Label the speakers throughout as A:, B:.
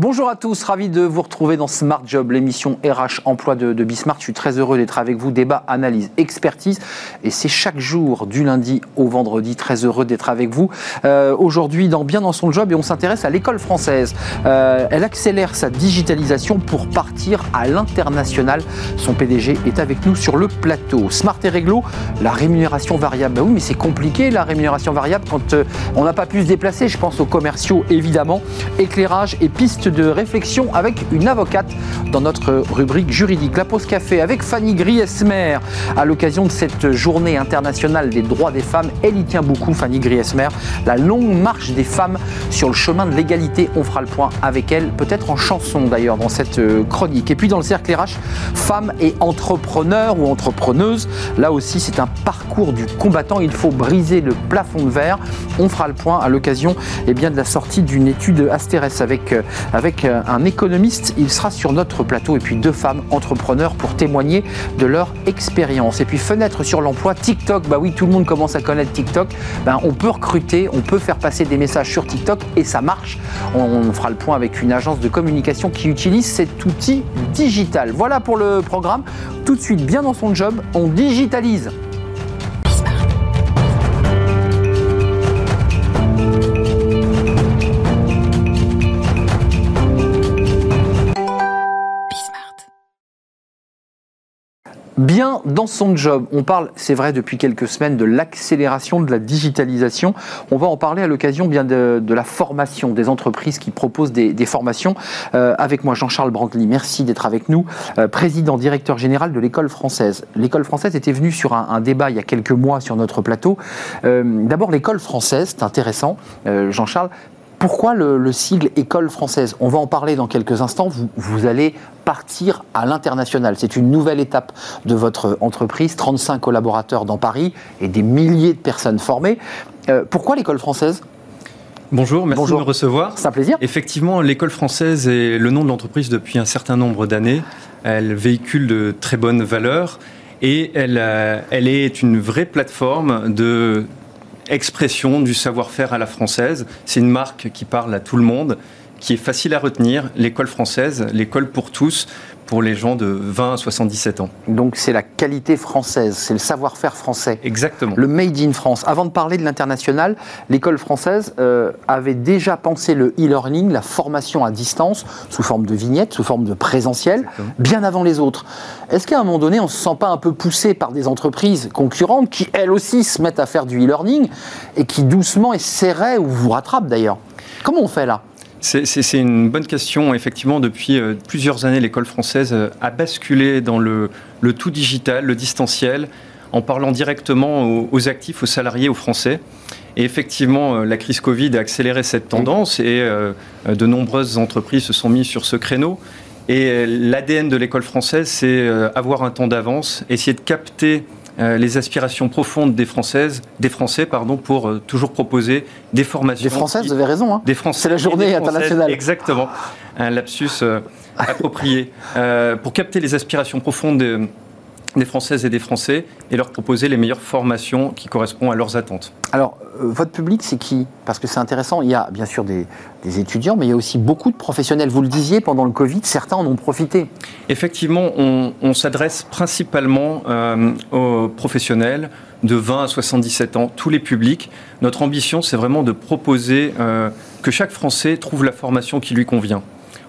A: Bonjour à tous, ravi de vous retrouver dans Smart Job, l'émission RH emploi de, de Bismart. Je suis très heureux d'être avec vous. Débat, analyse, expertise. Et c'est chaque jour du lundi au vendredi. Très heureux d'être avec vous. Euh, Aujourd'hui, dans Bien dans son job, et on s'intéresse à l'école française. Euh, elle accélère sa digitalisation pour partir à l'international. Son PDG est avec nous sur le plateau. Smart et réglo, la rémunération variable. Bah oui, mais c'est compliqué la rémunération variable quand euh, on n'a pas pu se déplacer. Je pense aux commerciaux évidemment. Éclairage et pistes de réflexion avec une avocate dans notre rubrique juridique. La pause café avec Fanny Griesmer à l'occasion de cette journée internationale des droits des femmes. Elle y tient beaucoup, Fanny Griesmer. La longue marche des femmes sur le chemin de l'égalité. On fera le point avec elle, peut-être en chanson d'ailleurs dans cette euh, chronique. Et puis dans le cercle RH, femmes et entrepreneurs ou entrepreneuses. Là aussi, c'est un parcours du combattant. Il faut briser le plafond de verre. On fera le point à l'occasion eh bien, de la sortie d'une étude Asterès avec euh, avec euh, un économiste. Il sera sur notre plateau et puis deux femmes entrepreneurs pour témoigner de leur expérience. Et puis fenêtre sur l'emploi, TikTok, bah oui, tout le monde commence à connaître TikTok. Ben, on peut recruter, on peut faire passer des messages sur TikTok et ça marche. On fera le point avec une agence de communication qui utilise cet outil digital. Voilà pour le programme. Tout de suite, bien dans son job, on digitalise. Bien dans son job. On parle, c'est vrai, depuis quelques semaines de l'accélération de la digitalisation. On va en parler à l'occasion bien de, la formation des entreprises qui proposent des, formations. Euh, avec moi, Jean-Charles Brantley, merci d'être avec nous, euh, président directeur général de l'école française. L'école française était venue sur un, débat il y a quelques mois sur notre plateau. Euh, d'abord, l'école française, c'est intéressant, Jean-Charles, pourquoi le, sigle École française? On va en parler dans quelques instants. Vous, vous allez partir à l'international. C'est une nouvelle étape de votre entreprise. 35 collaborateurs dans Paris et des milliers de personnes formées. Euh, pourquoi l'école française?
B: Bonjour, merci de me recevoir.
A: C'est un plaisir.
B: Effectivement, l'école française est le nom de l'entreprise depuis un certain nombre d'années. Elle véhicule de très bonnes valeurs et elle, euh, elle est une vraie plateforme de expression du savoir-faire à la française. C'est une marque qui parle à tout le monde, qui est facile à retenir, l'école française, l'école pour tous, pour les gens de 20 à 77 ans.
A: Donc c'est la qualité française, c'est le savoir-faire français.
B: Exactement.
A: Le Made in France. Avant de parler de l'international, l'école française euh, avait déjà pensé le e-learning, la formation à distance, sous forme de vignette, sous forme de présentiel, bien avant les autres. Est-ce qu'à un moment donné, on ne se sent pas un peu poussé par des entreprises concurrentes qui, elles aussi, se mettent à faire du e-learning et qui doucement essaieraient, ou vous rattrapent d'ailleurs? Comment on fait là?
B: C'est une bonne question. Effectivement, depuis euh, plusieurs années, l'école française euh, a basculé dans le, tout digital, le distanciel, en parlant directement aux, actifs, aux salariés, aux Français. Et effectivement, euh, la crise Covid a accéléré cette tendance et de nombreuses entreprises se sont mises sur ce créneau. Et l'ADN de l'école française, c'est avoir un temps d'avance, essayer de capter les aspirations profondes des Françaises, des Français, pardon, pour euh, toujours proposer des formations.
A: Des Françaises, vous avez raison. Hein.
B: Des Français.
A: C'est la journée internationale.
B: Exactement. Un lapsus euh, approprié. pour capter les aspirations profondes des Françaises et des Français et leur proposer les meilleures formations qui correspondent à leurs attentes.
A: Alors, euh, votre public, c'est qui? Parce que c'est intéressant, il y a bien sûr des, étudiants, mais il y a aussi beaucoup de professionnels. Vous le disiez, pendant le Covid, certains en ont profité.
B: Effectivement, on, s'adresse principalement euh, aux professionnels de 20 à 77 ans, tous les publics. Notre ambition, c'est vraiment de proposer euh, que chaque Français trouve la formation qui lui convient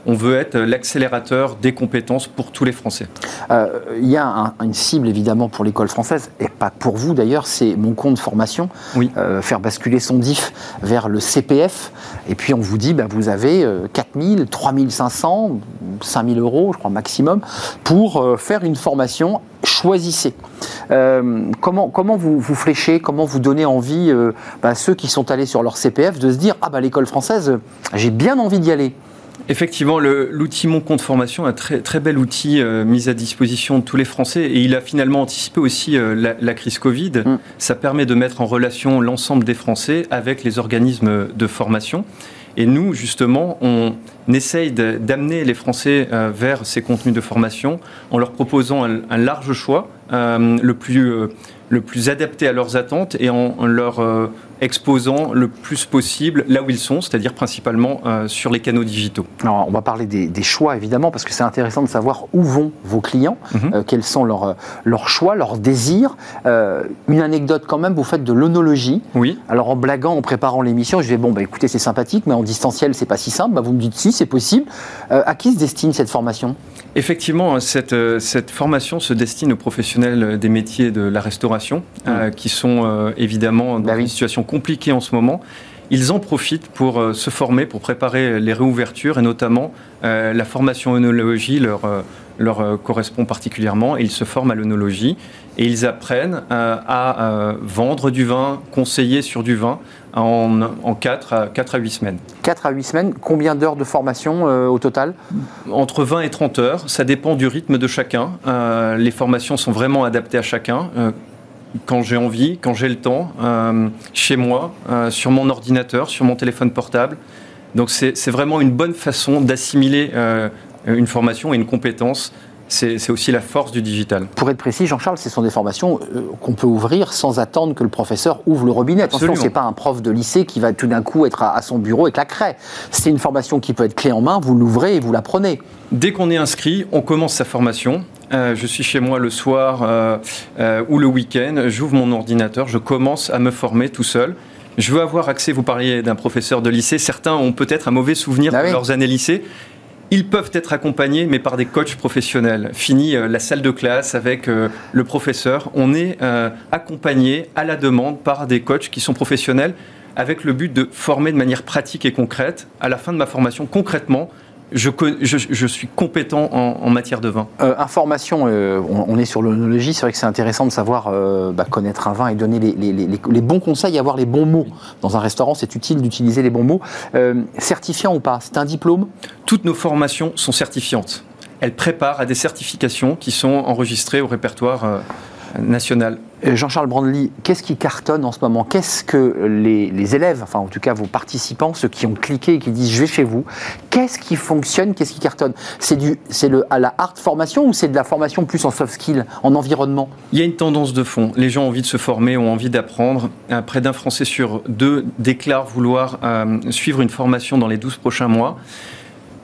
B: on veut être l'accélérateur des compétences pour tous les Français.
A: Euh, il y a une cible évidemment pour l'école française, et pas pour vous d'ailleurs, c'est mon compte formation,
B: oui.
A: Euh, faire basculer son DIF vers le CPF, et puis on vous dit, bah, vous avez 4 000, 3 500, 5 000 euros, je crois maximum, pour euh, faire une formation, choisissez. comment, comment vous, vous fléchez, comment vous donnez envie à bah, ceux qui sont allés sur leur CPF de se dire, ah bah l'école française, j'ai bien envie d'y aller
B: Effectivement, l'outil Mon Compte Formation, un très, très bel outil euh, mis à disposition de tous les Français et il a finalement anticipé aussi euh, la, crise Covid. Mm. Ça permet de mettre en relation l'ensemble des Français avec les organismes de formation. Et nous, justement, on essaye d'amener les Français euh, vers ces contenus de formation en leur proposant un, large choix, le plus le plus adapté à leurs attentes et en leur exposant le plus possible là où ils sont, c'est-à-dire principalement euh, sur les canaux digitaux.
A: Alors, on va parler des, choix évidemment, parce que c'est intéressant de savoir où vont vos clients, mhm. euh, quels sont leurs, leurs choix, leurs désirs. Euh, une anecdote quand même, vous faites de l'onologie.
B: Oui.
A: Alors en blaguant, en préparant l'émission, je vais bon, bah, écoutez, c'est sympathique, mais en distanciel, c'est pas si simple. Bah, vous me dites si, c'est possible. à qui se destine cette formation?
B: Effectivement, cette, cette, formation se destine aux professionnels des métiers de la restauration, mmh. qui sont évidemment dans bah une situation compliqué en ce moment, ils en profitent pour euh, se former, pour préparer les réouvertures et notamment euh, la formation œnologie leur, euh, leur correspond particulièrement. Ils se forment à l'œnologie et ils apprennent à vendre du vin, conseiller sur du vin en, en 4, à, 4 à 8 semaines.
A: 4 à 8 semaines, combien d'heures de formation au total?
B: Entre 20 et 30 heures, ça dépend du rythme de chacun. les formations sont vraiment adaptées à chacun quand j'ai envie, quand j'ai le temps, euh, chez moi, euh, sur mon ordinateur, sur mon téléphone portable. Donc c'est vraiment une bonne façon d'assimiler euh, une formation et une compétence. C'est aussi la force du digital.
A: Pour être précis, Jean-Charles, ce sont des formations qu'on peut ouvrir sans attendre que le professeur ouvre le robinet. Attention, ce n'est pas un prof de lycée qui va tout d'un coup être à, son bureau avec la craie. C'est une formation qui peut être clé en main, vous l'ouvrez et vous la prenez.
B: Dès qu'on est inscrit, on commence sa formation. Euh, je suis chez moi le soir euh, euh, ou le week-end, j'ouvre mon ordinateur, je commence à me former tout seul. Je veux avoir accès, vous parliez d'un professeur de lycée, certains ont peut-être un mauvais souvenir bah de leurs années lycée. Ils peuvent être accompagnés, mais par des coachs professionnels. Fini la salle de classe avec le professeur. On est accompagné à la demande par des coachs qui sont professionnels avec le but de former de manière pratique et concrète. À la fin de ma formation, concrètement, je, suis compétent en, matière de vin.
A: Euh, information, euh, on, est sur l'onologie, c'est vrai que c'est intéressant de savoir euh, bah, connaître un vin et donner les, bons conseils, avoir les bons mots. Dans un restaurant, c'est utile d'utiliser les bons mots. certifiant ou pas, c'est un diplôme?
B: Toutes nos formations sont certifiantes. Elles préparent à des certifications qui sont enregistrées au répertoire national.
A: Euh, Jean-Charles Brandly, qu'est-ce qui cartonne en ce moment? Qu'est-ce que les, élèves, enfin en tout cas vos participants, ceux qui ont cliqué et qui disent je vais chez vous, qu'est-ce qui fonctionne Qu'est-ce qui cartonne? C'est du, c'est le à la hard formation ou c'est de la formation plus en soft skill, en environnement?
B: Il y a une tendance de fond. Les gens ont envie de se former, ont envie d'apprendre. Euh, près d'un Français sur deux déclare vouloir euh, suivre une formation dans les 12 prochains mois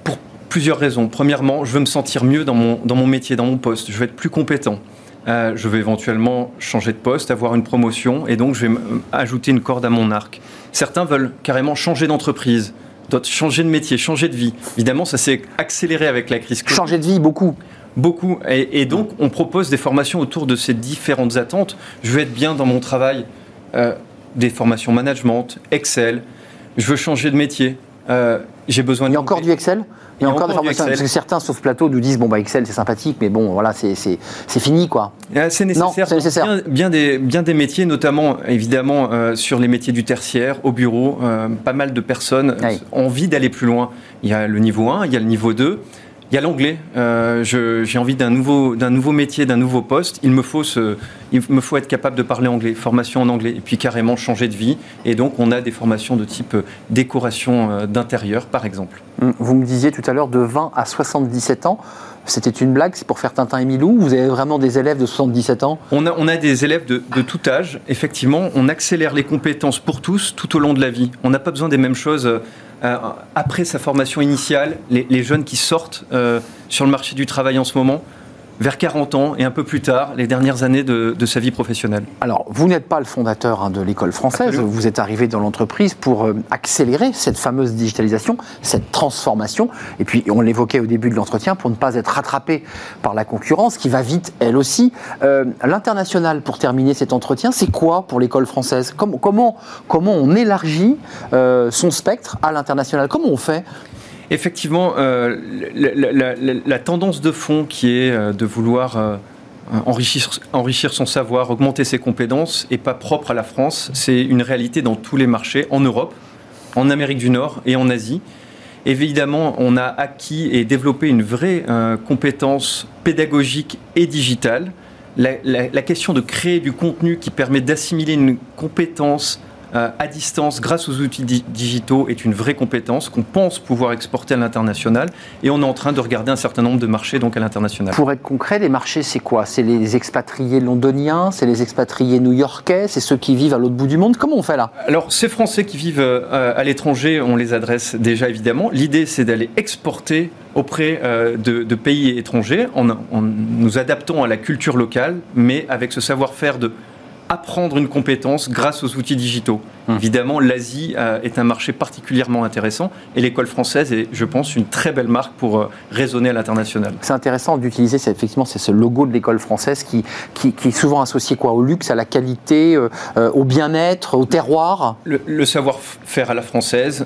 B: pour plusieurs raisons. Premièrement, je veux me sentir mieux dans mon, dans mon métier, dans mon poste. Je veux être plus compétent. Euh, je vais éventuellement changer de poste, avoir une promotion, et donc je vais ajouter une corde à mon arc. Certains veulent carrément changer d'entreprise, d'autres changer de métier, changer de vie. Évidemment, ça s'est accéléré avec la crise.
A: Changer de vie, beaucoup.
B: Beaucoup. Et, donc, on propose des formations autour de ces différentes attentes. Je veux être bien dans mon travail, euh, des formations management, Excel. Je veux changer de métier. Euh, j'ai besoin.
A: Il y a encore du Excel? Il y a encore des formations, parce que certains sur ce plateau nous disent bon bah Excel c'est sympathique, mais bon voilà c'est fini quoi.
B: C'est nécessaire. nécessaire. Bien, des, bien des métiers, notamment évidemment euh, sur les métiers du tertiaire, au bureau, euh, pas mal de personnes ont envie d'aller plus loin. Il y a le niveau 1, il y a le niveau 2. Il y a l'anglais. Euh, j'ai envie d'un nouveau, d'un nouveau métier, d'un nouveau poste. Il me, faut ce, il me faut être capable de parler anglais, formation en anglais, et puis carrément changer de vie. Et donc, on a des formations de type euh, décoration euh, d'intérieur, par exemple.
A: Hum, vous me disiez tout à l'heure de 20 à 77 ans. C'était une blague, c'est pour faire Tintin et Milou Vous avez vraiment des élèves de 77 ans?
B: On a, on a des élèves de, de, tout âge. Effectivement, on accélère les compétences pour tous tout au long de la vie. On n'a pas besoin des mêmes choses euh, après sa formation initiale, les, jeunes qui sortent euh, sur le marché du travail en ce moment, vers 40 ans et un peu plus tard, les dernières années de, sa vie professionnelle.
A: Alors, vous n'êtes pas le fondateur hein, de l'école française, vous êtes arrivé dans l'entreprise pour euh, accélérer cette fameuse digitalisation, cette transformation, et puis on l'évoquait au début de l'entretien, pour ne pas être rattrapé par la concurrence qui va vite, elle aussi. Euh, l'international, pour terminer cet entretien, c'est quoi pour l'école française? Comment, comment, comment on élargit euh, son spectre à l'international? Comment on fait
B: Effectivement, euh, la, tendance de fond qui est euh, de vouloir euh, enrichir, enrichir, son savoir, augmenter ses compétences, n'est pas propre à la France. C'est une réalité dans tous les marchés, en Europe, en Amérique du Nord et en Asie. Évidemment, on a acquis et développé une vraie compétence pédagogique et digitale. La, question de créer du contenu qui permet d'assimiler une compétence euh, à distance grâce aux outils digitaux est une vraie compétence qu'on pense pouvoir exporter à l'international et on est en train de regarder un certain nombre de marchés donc à l'international.
A: Pour être concret, les marchés c'est quoi? C'est les expatriés londoniens, c'est les expatriés new-yorkais, c'est ceux qui vivent à l'autre bout du monde? Comment on fait là?
B: Alors ces Français qui vivent euh, à l'étranger, on les adresse déjà évidemment. L'idée c'est d'aller exporter auprès euh, de, pays étrangers en, en nous adaptant à la culture locale, mais avec ce savoir-faire de apprendre une compétence grâce aux outils digitaux. Hum. Évidemment, l'Asie euh, est un marché particulièrement intéressant et l'école française est, je pense, une très belle marque pour euh, raisonner à l'international.
A: C'est intéressant d'utiliser, effectivement, c'est ce logo de l'école française qui, qui, est souvent associé quoi, au luxe, à la qualité, euh, au bien-être, au terroir.
B: Le, savoir-faire à la française,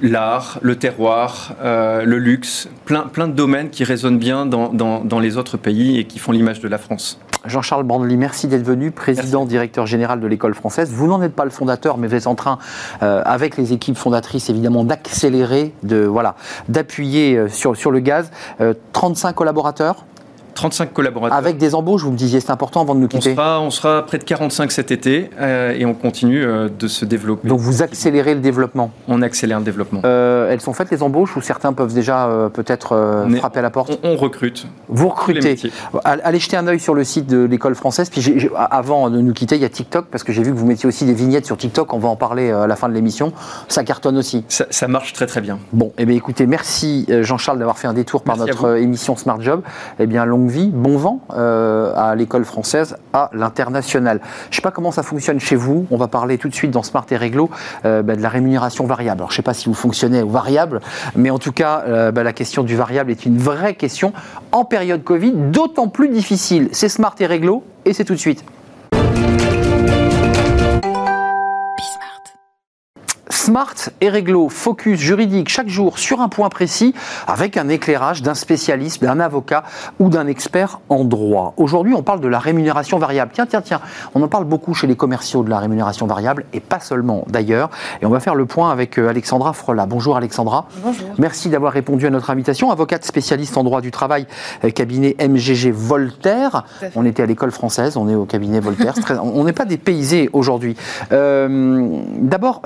B: l'art, le terroir, le luxe, plein, plein de domaines qui résonnent bien dans, dans, dans les autres pays et qui font l'image de la France.
A: Jean-Charles Brandely, merci d'être venu, président, directeur général de l'école française. Vous n'en êtes pas le fondateur, mais vous êtes en train, euh, avec les équipes fondatrices évidemment, d'accélérer, de voilà, d'appuyer euh, sur, sur le gaz. 35 euh, collaborateurs
B: 35 collaborateurs.
A: Avec des embauches, vous me disiez, c'est important avant de nous quitter.
B: On sera, on sera près de 45 cet été euh, et on continue euh, de se développer.
A: Donc vous accélérez le développement
B: On accélère le développement.
A: Euh, elles sont faites les embauches ou certains peuvent déjà peut-être frapper à la porte?
B: on, recrute.
A: Vous recrutez. Allez jeter un œil sur le site de l'école française. Puis avant de nous quitter, il y a TikTok parce que j'ai vu que vous mettiez aussi des vignettes sur TikTok. On va en parler à la fin de l'émission. Ça cartonne aussi.
B: Ça, marche très très bien.
A: Bon, et eh bien écoutez, merci Jean-Charles d'avoir fait un détour par notre émission Smart Job. Eh bien, longue bon vent euh, à l'école française, à l'international. Je ne sais pas comment ça fonctionne chez vous. On va parler tout de suite dans Smart et Réglo euh, bah, de la rémunération variable. Alors, je ne sais pas si vous fonctionnez au variable, mais en tout cas, euh, bah, la question du variable est une vraie question en période Covid, d'autant plus difficile. C'est Smart et Réglo et c'est tout de suite. Smart et réglo, focus juridique chaque jour sur un point précis avec un éclairage d'un spécialiste, d'un avocat ou d'un expert en droit. Aujourd'hui, on parle de la rémunération variable. Tiens, tiens, tiens, on en parle beaucoup chez les commerciaux de la rémunération variable et pas seulement d'ailleurs. Et on va faire le point avec euh, Alexandra Frola. Bonjour Alexandra.
C: Bonjour.
A: Merci d'avoir répondu à notre invitation. Avocate spécialiste en droit du travail, euh, cabinet MGG Voltaire. On était à l'école française, on est au cabinet Voltaire. on n'est pas dépaysé aujourd'hui. Euh, d'abord,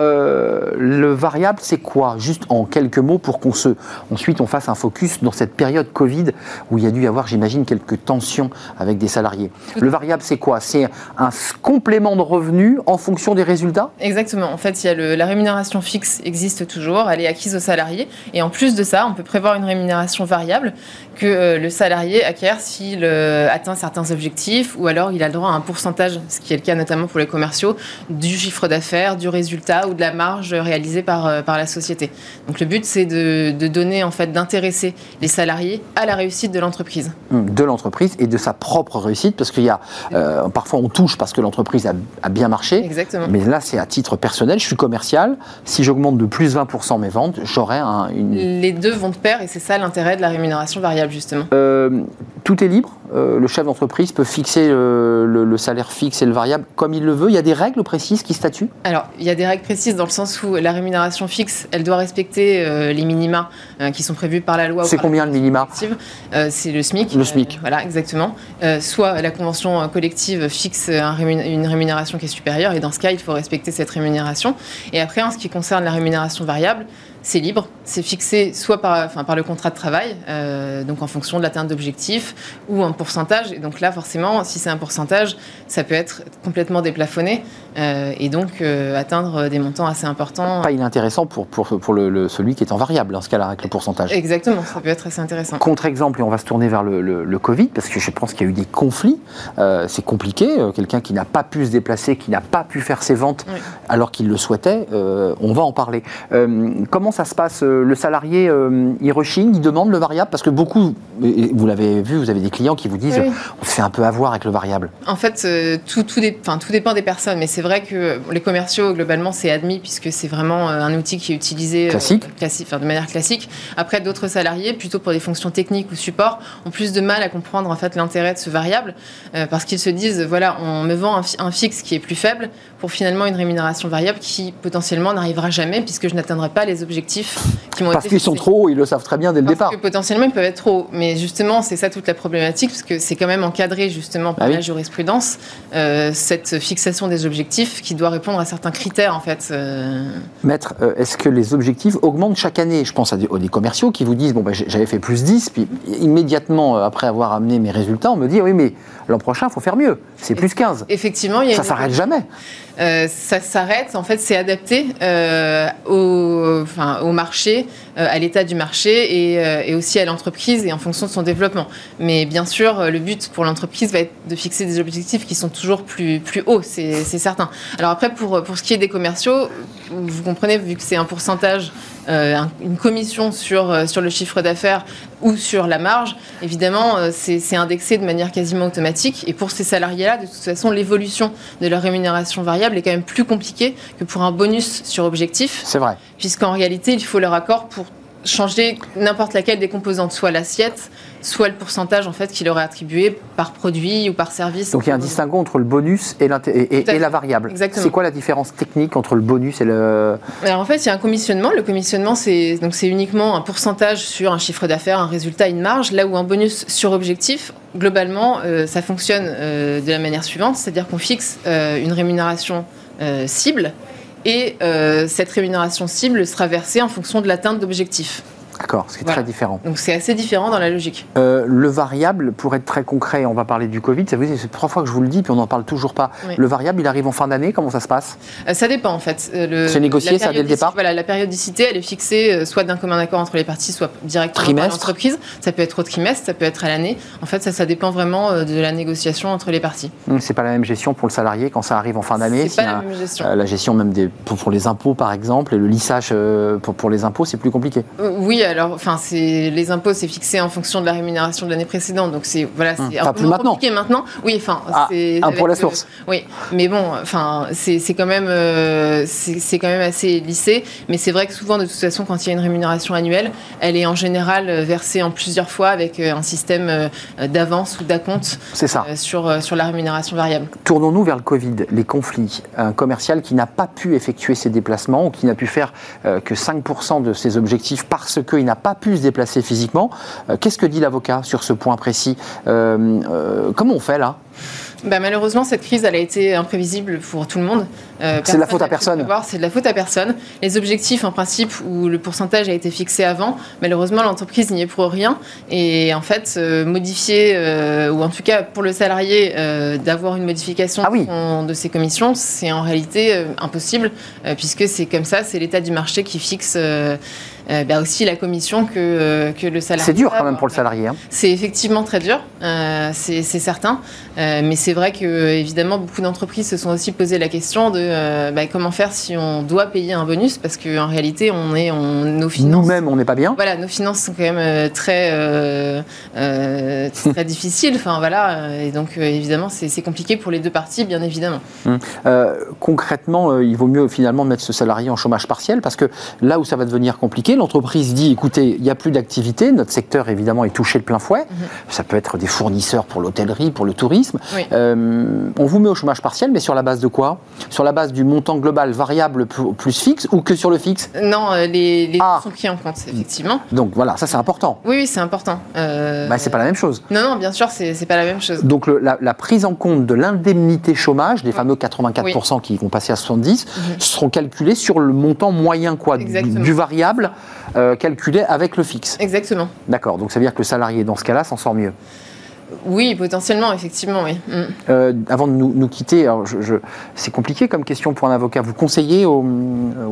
A: le variable, c'est quoi? Juste en quelques mots pour qu'on se. Ensuite, on fasse un focus dans cette période Covid où il y a dû y avoir, j'imagine, quelques tensions avec des salariés. Le variable, c'est quoi? C'est un complément de revenu en fonction des résultats?
C: Exactement. En fait, il y a la rémunération fixe existe toujours, elle est acquise aux salariés. Et en plus de ça, on peut prévoir une rémunération variable que euh, le salarié acquiert s'il euh, atteint certains objectifs ou alors il a le droit à un pourcentage, ce qui est le cas notamment pour les commerciaux, du chiffre d'affaires, du résultat ou de la marge réalisée par, euh, par la société. Donc le but c'est de, de, donner en fait d'intéresser les salariés à la réussite de l'entreprise.
A: De l'entreprise et de sa propre réussite parce qu'il y a parfois on touche parce que l'entreprise a, a, bien marché.
C: Exactement.
A: Mais là c'est à titre personnel, je suis commercial, si j'augmente de plus 20% mes ventes, j'aurai un, une...
C: Les deux vont de pair et c'est ça l'intérêt de la rémunération variable justement
A: euh, Tout est libre. Euh, le chef d'entreprise peut fixer le, salaire fixe et le variable comme il le veut. Il y a des règles précises qui statuent?
C: Alors, il y a des règles précises dans le sens où la rémunération fixe, elle doit respecter euh, les minima qui sont prévus par la loi.
A: C'est combien le minima
C: C'est le SMIC.
A: Le SMIC.
C: voilà, exactement. soit la convention collective fixe une rémunération qui est supérieure, et dans ce cas, il faut respecter cette rémunération. Et après, en ce qui concerne la rémunération variable, c'est libre, c'est fixé soit par, enfin, par le contrat de travail, euh, donc en fonction de l'atteinte d'objectifs, ou un pourcentage. Et donc là, forcément, si c'est un pourcentage, ça peut être complètement déplafonné euh, et donc euh, atteindre des montants assez importants.
A: Pas inintéressant pour, pour, pour le, celui qui est en variable, dans ce cas-là, avec le pourcentage.
C: Exactement, ça peut être assez intéressant.
A: Contre-exemple, et on va se tourner vers le, le Covid, parce que je pense qu'il y a eu des conflits. c'est compliqué. Quelqu'un qui n'a pas pu se déplacer, qui n'a pas pu faire ses ventes alors qu'il le souhaitait, on va en parler. comment ça se passe euh, Le salarié, euh, il rechigne, il demande le variable Parce que beaucoup, vous l'avez vu, vous avez des clients qui vous disent on se fait un peu avoir avec le variable.
C: En fait, euh, tout, tout, tout dépend des personnes, mais c'est vrai que les commerciaux, globalement, c'est admis puisque c'est vraiment un outil qui est utilisé
A: classique.
C: de manière classique. Après, d'autres salariés, plutôt pour des fonctions techniques ou support, ont plus de mal à comprendre en fait l'intérêt de ce variable parce qu'ils se disent voilà, on me vend un, fixe qui est plus faible pour finalement une rémunération variable qui potentiellement n'arrivera jamais puisque je n'atteindrai pas les objectifs qui m'ont
A: Parce qu'ils sont trop hauts, ils le savent très bien dès le
C: Parce
A: départ.
C: que potentiellement, ils peuvent être trop hauts. Mais justement, c'est ça toute la problématique, parce que c'est quand même encadré justement par
A: Ah oui.
C: la jurisprudence, euh, cette fixation des objectifs qui doit répondre à certains critères, en fait. euh.
A: Maître, euh, est-ce que les objectifs augmentent chaque année? Je pense à des, aux des commerciaux qui vous disent bon, ben, j'ai- j'avais fait plus 10, puis immédiatement euh, après avoir amené mes résultats, on me dit oui, mais l'an prochain, il faut faire mieux. C'est plus 15.
C: Effectivement, il y a
A: Ça
C: une-
A: s'arrête jamais.
C: Euh, ça s'arrête, en fait, c'est adapté euh, au, marché, euh, à l'état du marché et, aussi à l'entreprise et en fonction de son développement. Mais bien sûr, le but pour l'entreprise va être de fixer des objectifs qui sont toujours plus, hauts, c'est certain. Alors après, pour, ce qui est des commerciaux, vous comprenez, vu que c'est un pourcentage, une commission sur, euh, sur le chiffre d'affaires ou sur la marge, évidemment, euh, c'est c'est indexé de manière quasiment automatique. Et pour ces salariés-là, de toute façon, l'évolution de leur rémunération variable est quand même plus compliquée que pour un bonus sur objectif,
A: C'est vrai.
C: puisqu'en réalité, il faut leur accord pour changer n'importe laquelle des composantes, soit l'assiette, soit le pourcentage en fait qu'il est attribué par produit ou par service.
A: Donc il y a un distinguo entre le bonus et, et- et- la variable.
C: Exactement.
A: C'est quoi la différence technique entre le bonus et le.
C: Alors en fait, il y a un commissionnement. Le commissionnement, c'est donc c'est uniquement un pourcentage sur un chiffre d'affaires, un résultat, une marge. Là où un bonus sur objectif, globalement, euh, ça fonctionne euh, de la manière suivante, c'est-à-dire qu'on fixe euh, une rémunération cible et cette rémunération cible sera versée en fonction de l'atteinte d'objectifs.
A: D'accord, ce qui est
C: Voilà.
A: très différent.
C: Donc c'est assez différent dans la logique.
A: Euh, le variable, pour être très concret, on va parler du Covid. Ça c'est trois fois que je vous le dis, puis on n'en parle toujours pas.
C: Oui.
A: Le variable, il arrive en fin d'année. Comment ça se passe?
C: Euh, ça dépend en fait. Euh,
A: C'est négocié, ça, dès le départ?
C: Voilà, la périodicité, elle est fixée soit d'un commun accord entre les parties, soit directement
A: Trimestre
C: par l'entreprise. Ça peut être au trimestre, ça peut être à l'année. En fait, ça, ça dépend vraiment de la négociation entre les parties.
A: Hum, C'est pas la même gestion pour le salarié quand ça arrive en fin d'année.
C: C'est pas la même gestion.
A: euh, la gestion même des, pour, pour les impôts, par exemple, et le lissage pour, pour les impôts, c'est plus compliqué.
C: Oui, alors, enfin, c'est les impôts, c'est fixé en fonction de la rémunération de l'année précédente, donc c'est voilà, c'est
A: Enfin,
C: un peu
A: maintenant.
C: compliqué maintenant. Oui, enfin,
A: Ah,
C: c'est
A: pour la source.
C: Oui, mais bon, enfin, c'est quand même euh, c'est quand même assez lissé, mais c'est vrai que souvent, de toute façon, quand il y a une rémunération annuelle, elle est en général euh, versée en plusieurs fois avec euh, un système d'avance ou d'acompte
A: C'est ça.
C: sur sur la rémunération variable.
A: Tournons-nous vers le Covid, les conflits. Un commercial qui n'a pas pu effectuer ses déplacements ou qui n'a pu faire que 5% de ses objectifs parce qu'il n'a pas pu se déplacer physiquement. Euh, Qu'est-ce que dit l'avocat sur ce point précis Euh, euh, Comment on fait là
C: Bah, malheureusement, cette crise, elle a été imprévisible pour tout le monde. Euh,
A: C'est de la faute à personne.
C: C'est de la faute à personne. Les objectifs, en principe, où le pourcentage a été fixé avant, malheureusement, l'entreprise n'y est pour rien. Et en fait, euh, modifier, euh, ou en tout cas pour le salarié, d'avoir une modification
A: Ah oui.
C: de, ses commissions, c'est en réalité impossible, puisque c'est comme ça, c'est l'état du marché qui fixe euh, bah, aussi la commission que, euh, que le salarié.
A: C'est dur quand même pour le salarié. hein.
C: C'est effectivement très dur, euh, c'est certain. Euh, mais c'est vrai que évidemment beaucoup d'entreprises se sont aussi posé la question de euh, bah, comment faire si on doit payer un bonus parce qu'en réalité on est on, nos finances.
A: Nous-mêmes, on n'est pas bien.
C: Voilà, nos finances sont quand même très très difficiles. Enfin voilà, et donc évidemment c'est compliqué pour les deux parties, bien évidemment.
A: Euh, concrètement, il vaut mieux finalement mettre ce salarié en chômage partiel parce que là où ça va devenir compliqué, l'entreprise dit écoutez, il n'y a plus d'activité, notre secteur évidemment est touché de plein fouet. Ça peut être des fournisseurs pour l'hôtellerie, pour le tourisme.
C: Oui.
A: Euh, on vous met au chômage partiel, mais sur la base de quoi? Sur la base du montant global variable plus fixe ou que sur le fixe?
C: Non, euh, les, les
A: Ah.
C: sont pris en compte effectivement.
A: Donc voilà, ça c'est important.
C: Oui, oui, c'est important. Euh,
A: Bah, c'est pas la même chose.
C: Non, non, bien sûr, c'est pas la même chose.
A: Donc le- la, la prise en compte de l'indemnité chômage, des fameux 84% qui vont passer à 70, seront calculés sur le montant moyen quoi, du, variable calculé avec le fixe.
C: Exactement.
A: D'accord, donc ça veut dire que le salarié dans ce cas-là s'en sort mieux.
C: Oui, potentiellement, effectivement, oui. Mm.
A: Euh, avant de nous, nous quitter, alors je- je- c'est compliqué comme question pour un avocat. Vous conseillez aux,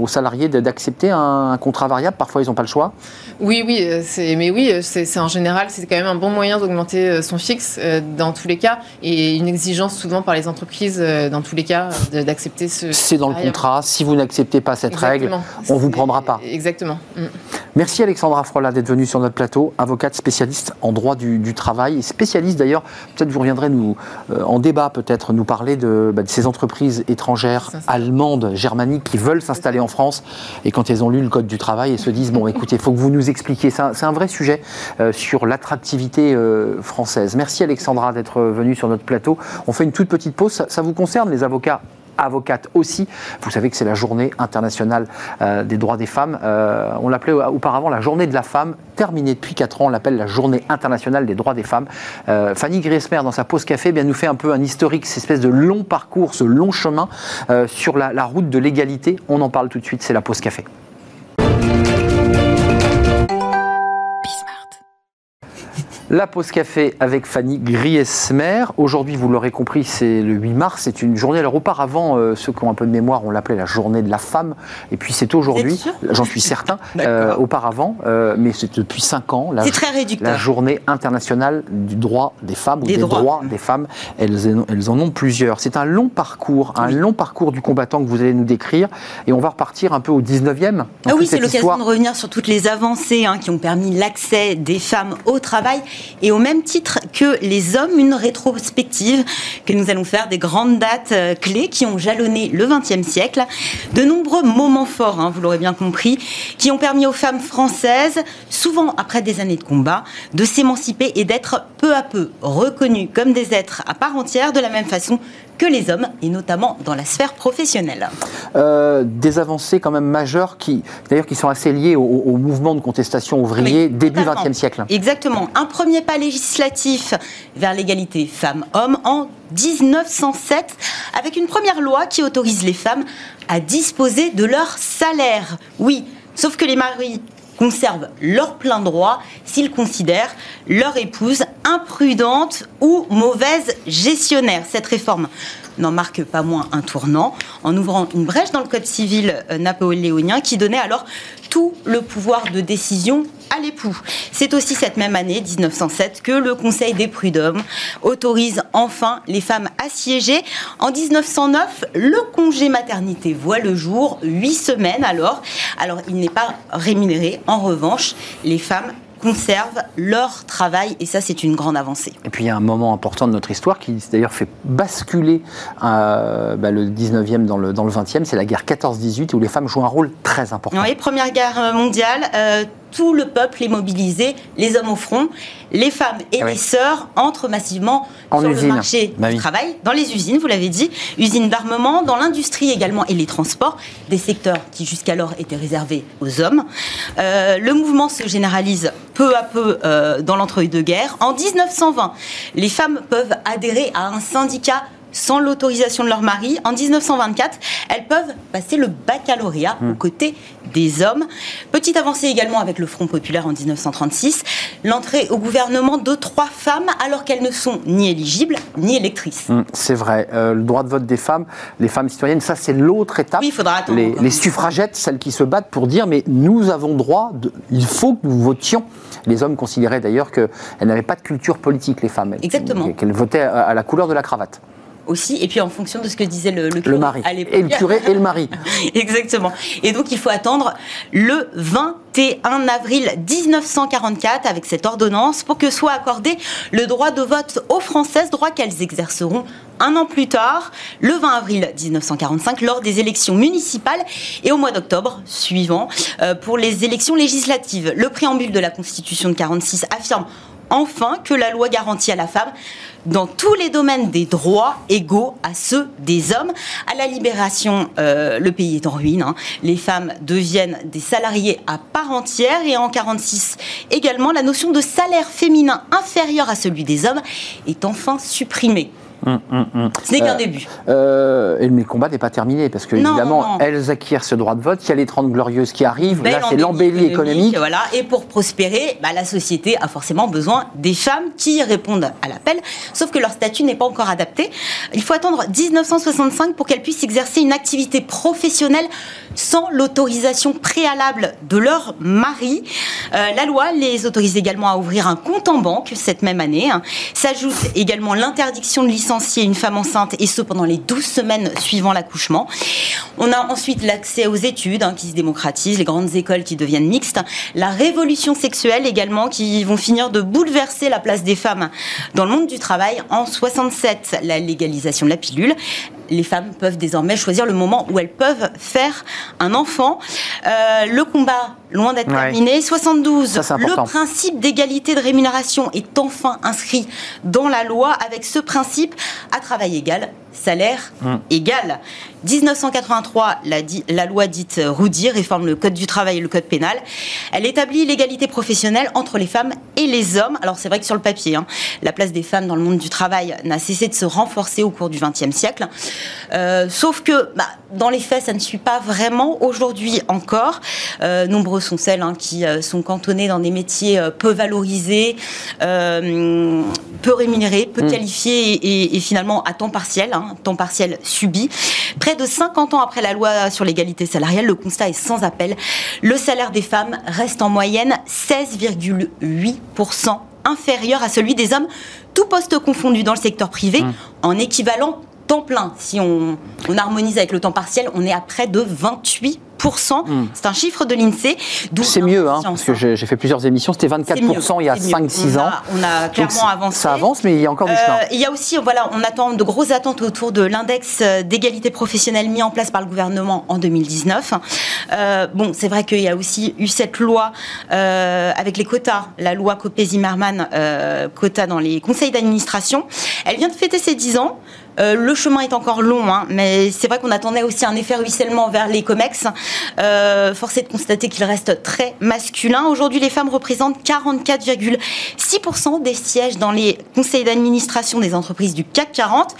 A: aux salariés d'accepter un, un contrat variable? Parfois, ils n'ont pas le choix.
C: Oui, oui, euh, mais oui, euh, c'est, en général, c'est quand même un bon moyen d'augmenter euh, son fixe euh, dans tous les cas, et une exigence souvent par les entreprises euh, dans tous les cas euh, d'accepter ce.
A: C'est dans le contrat. Si vous n'acceptez pas cette règle, on vous prendra pas.
C: Exactement. Mm.
A: Merci Alexandra Frola d'être venue sur notre plateau, avocate spécialiste en droit du, du travail et d'ailleurs, peut-être vous reviendrez nous euh, en débat peut-être nous parler de, bah, de ces entreprises étrangères, allemandes, germaniques qui veulent s'installer en France. Et quand elles ont lu le code du travail et se disent bon écoutez, il faut que vous nous expliquiez, c'est un, vrai sujet euh, sur l'attractivité euh, française. Merci Alexandra d'être venue sur notre plateau. On fait une toute petite pause, ça, ça vous concerne les avocats? Avocate aussi. Vous savez que c'est la journée internationale euh, des droits des femmes. Euh, on l'appelait auparavant la journée de la femme, terminée depuis 4 ans, on l'appelle la journée internationale des droits des femmes. Euh, Fanny Griesmer, dans sa pause café, eh bien, nous fait un peu un historique, cette espèce de long parcours, ce long chemin sur la, la route de l'égalité. On en parle tout de suite, c'est la pause café. La pause café avec Fanny Griesmer. Aujourd'hui, vous l'aurez compris, c'est le 8 mars. C'est une journée. Alors, auparavant, euh, ceux qui ont un peu de mémoire, on l'appelait la journée de la femme. Et puis, c'est aujourd'hui, j'en suis certain, euh, auparavant, euh, mais c'est depuis 5 ans, la, la, journée internationale du droit des femmes, ou des, droits. des femmes. Elles, elles, en ont plusieurs. C'est un long parcours, un long parcours du combattant que vous allez nous décrire. Et on va repartir un peu au 19e.
D: Ah oui, c'est l'occasion de revenir sur toutes les avancées hein, qui ont permis l'accès des femmes au travail et au même titre que les hommes, une rétrospective que nous allons faire des grandes dates euh, clés qui ont jalonné le XXe siècle. De nombreux moments forts, hein, vous l'aurez bien compris, qui ont permis aux femmes françaises, souvent après des années de combat, de s'émanciper et d'être peu à peu reconnues comme des êtres à part entière de la même façon que les hommes, et notamment dans la sphère professionnelle.
A: Euh, des avancées quand même majeures qui, d'ailleurs, qui sont assez liées au, mouvement de contestation ouvrier début XXe siècle.
D: Exactement. Un premier pas législatif vers l'égalité femmes-hommes en 1907, avec une première loi qui autorise les femmes à disposer de leur salaire. Oui, sauf que les maris conservent leur plein droit s'ils considèrent leur épouse imprudente ou mauvaise gestionnaire. Cette réforme n'en marque pas moins un tournant en ouvrant une brèche dans le code civil euh, napoléonien qui donnait alors tout le pouvoir de décision à l'époux. C'est aussi cette même année, 1907, que le Conseil des prud'hommes autorise enfin les femmes à siéger. En 1909, le congé maternité voit le jour, huit semaines alors. Alors, il n'est pas rémunéré. En revanche, les femmes conservent leur travail et ça c'est une grande avancée.
A: Et puis il y a un moment important de notre histoire qui d'ailleurs fait basculer euh, bah, le 19e dans le, dans le 20e, c'est la guerre 14-18 où les femmes jouent un rôle très important.
D: Oui, Première Guerre mondiale, euh, tout le peuple est mobilisé, les hommes au front, les femmes et ah les sœurs entrent massivement sur le marché bah du travail, dans les usines, vous l'avez dit, usines d'armement, dans l'industrie également et les transports, des secteurs qui jusqu'alors étaient réservés aux hommes. Euh, le mouvement se généralise peu à peu euh, dans l'entre-deux-guerres. En 1920, les femmes peuvent adhérer à un syndicat sans l'autorisation de leur mari. En 1924, elles peuvent passer le baccalauréat aux hmm. côtés des hommes. Petite avancée également avec le Front populaire en 1936, l'entrée au gouvernement de trois femmes alors qu'elles ne sont ni éligibles ni électrices. Hmm,
A: c'est vrai. Euh, le droit de vote des femmes, les femmes citoyennes, ça c'est l'autre étape.
D: Oui, il faudra attendre.
A: Les, suffragettes, celles qui se battent pour dire mais nous avons droit, il faut que nous votions. Les hommes considéraient d'ailleurs qu'elles n'avaient pas de culture politique, les femmes.
D: Exactement.
A: Qu'elles votaient à la couleur de la cravate
D: aussi, et puis en fonction de ce que disait le, le,
A: le mari. Et le curé et le mari.
D: Exactement. Et donc il faut attendre le 21 avril 1944 avec cette ordonnance pour que soit accordé le droit de vote aux Françaises, droit qu'elles exerceront un an plus tard, le 20 avril 1945, lors des élections municipales et au mois d'octobre suivant euh, pour les élections législatives. Le préambule de la Constitution de 46 affirme enfin que la loi garantit à la femme dans tous les domaines des droits égaux à ceux des hommes. À la libération, euh, le pays est en ruine. Hein. Les femmes deviennent des salariés à part entière et en 46 également, la notion de salaire féminin inférieur à celui des hommes est enfin supprimée. Ce n'est qu'un euh, début.
A: Euh, mais le combat n'est pas terminé parce que évidemment elles acquièrent ce droit de vote. Il y a les 30 glorieuses qui arrivent. là, c'est l'embellie économique.
D: Voilà. Et pour prospérer, bah, la société a forcément besoin des femmes qui répondent à l'appel. Sauf que leur statut n'est pas encore adapté. Il faut attendre 1965 pour qu'elles puissent exercer une activité professionnelle sans l'autorisation préalable de leur mari. Euh, la loi les autorise également à ouvrir un compte en banque cette même année. S'ajoute également l'interdiction de licencier une femme enceinte et ce pendant les 12 semaines suivant l'accouchement. On a ensuite l'accès aux études hein, qui se démocratisent, les grandes écoles qui deviennent mixtes, la révolution sexuelle également qui vont finir de bouleverser la place des femmes dans le monde du travail. En 67, la légalisation de la pilule les femmes peuvent désormais choisir le moment où elles peuvent faire un enfant. Euh, le combat, loin d'être terminé. 72, le principe d'égalité de rémunération est enfin inscrit dans la loi avec ce principe à travail égal, salaire mmh. égal. 1983, la, la, loi dite Roudy réforme le code du travail et le code pénal. Elle établit l'égalité professionnelle entre les femmes et les hommes. Alors c'est vrai que sur le papier, hein, la place des femmes dans le monde du travail n'a cessé de se renforcer au cours du XXe siècle. Euh, sauf que bah, dans les faits, ça ne suit pas vraiment aujourd'hui encore. Euh, nombreux sont celles hein, qui euh, sont cantonnées dans des métiers peu valorisés, peu rémunérés, peu mmh. qualifiés et, finalement à temps partiel, hein, temps partiel subi. Près de 50 ans après la loi sur l'égalité salariale, le constat est sans appel. Le salaire des femmes reste en moyenne 16,8% inférieur à celui des hommes, tout poste confondu dans le secteur privé, mmh. en équivalent temps plein. Si on, on, harmonise avec le temps partiel, on est à près de 28% Hmm. C'est un chiffre de l'INSEE.
A: C'est mieux, hein, parce que j'ai fait plusieurs émissions. C'était 24% il y a 5-6 ans.
D: on a clairement avancé.
A: Ça avance, mais il y a encore du chemin. Euh,
D: il y a aussi, voilà, on attend de grosses attentes autour de l'index d'égalité professionnelle mis en place par le gouvernement en 2019. Euh, bon, c'est vrai qu'il y a aussi eu cette loi euh, avec les quotas, la loi Copé-Zimmermann, quotas dans les conseils d'administration. Elle vient de fêter ses 10 ans. Le chemin est encore long, hein, mais c'est vrai qu'on attendait aussi un effet ruissellement vers les COMEX. Euh, force est de constater qu'il reste très masculin. Aujourd'hui, les femmes représentent 44,6% des sièges dans les conseils d'administration des entreprises du CAC 40.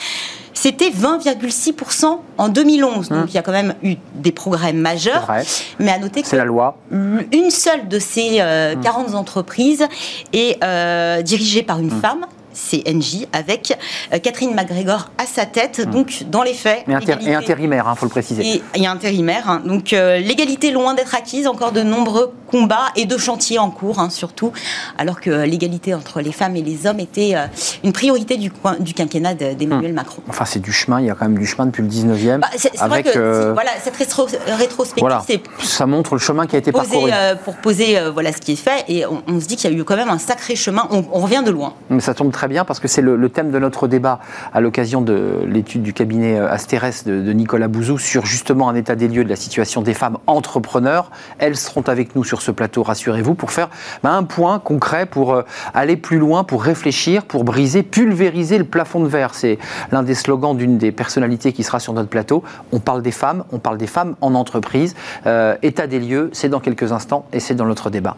D: C'était 20,6% en 2011. Donc hum. il y a quand même eu des progrès majeurs. Mais à noter que
A: la loi.
D: une seule de ces 40 euh, hum. entreprises est euh, dirigée par une hum. femme CNJ, avec euh, Catherine McGregor à sa tête. Hmm. Donc, dans les faits.
A: Et, intérimaire, il hein, faut le préciser.
D: Et, intérimaire. Hein. Donc, euh, l'égalité loin d'être acquise, encore de nombreux combats et de chantiers en cours, hein, surtout, alors que l'égalité entre les femmes et les hommes était euh, une priorité du, du quinquennat d'Emmanuel hmm. Macron.
A: Enfin, c'est du chemin, il y a quand même du chemin depuis le 19e.
D: Bah, c'est vrai que voilà, cette rétrospective,
A: ça montre le chemin qui a été parcouru.
D: pour poser voilà, ce qui est fait, et on, se dit qu'il y a eu quand même un sacré chemin, on, on revient de loin.
A: Mais ça tombe très bien parce que c'est le, thème de notre débat à l'occasion de l'étude du cabinet euh, Astérès de, Nicolas Bouzou sur justement un état des lieux de la situation des femmes entrepreneurs. Elles seront avec nous sur ce plateau, rassurez-vous, pour faire bah, un point concret, pour euh, aller plus loin, pour réfléchir, pour briser, pulvériser le plafond de verre. C'est l'un des slogans d'une des personnalités qui sera sur notre plateau. On parle des femmes, on parle des femmes en entreprise. Euh, état des lieux, c'est dans quelques instants et c'est dans notre débat.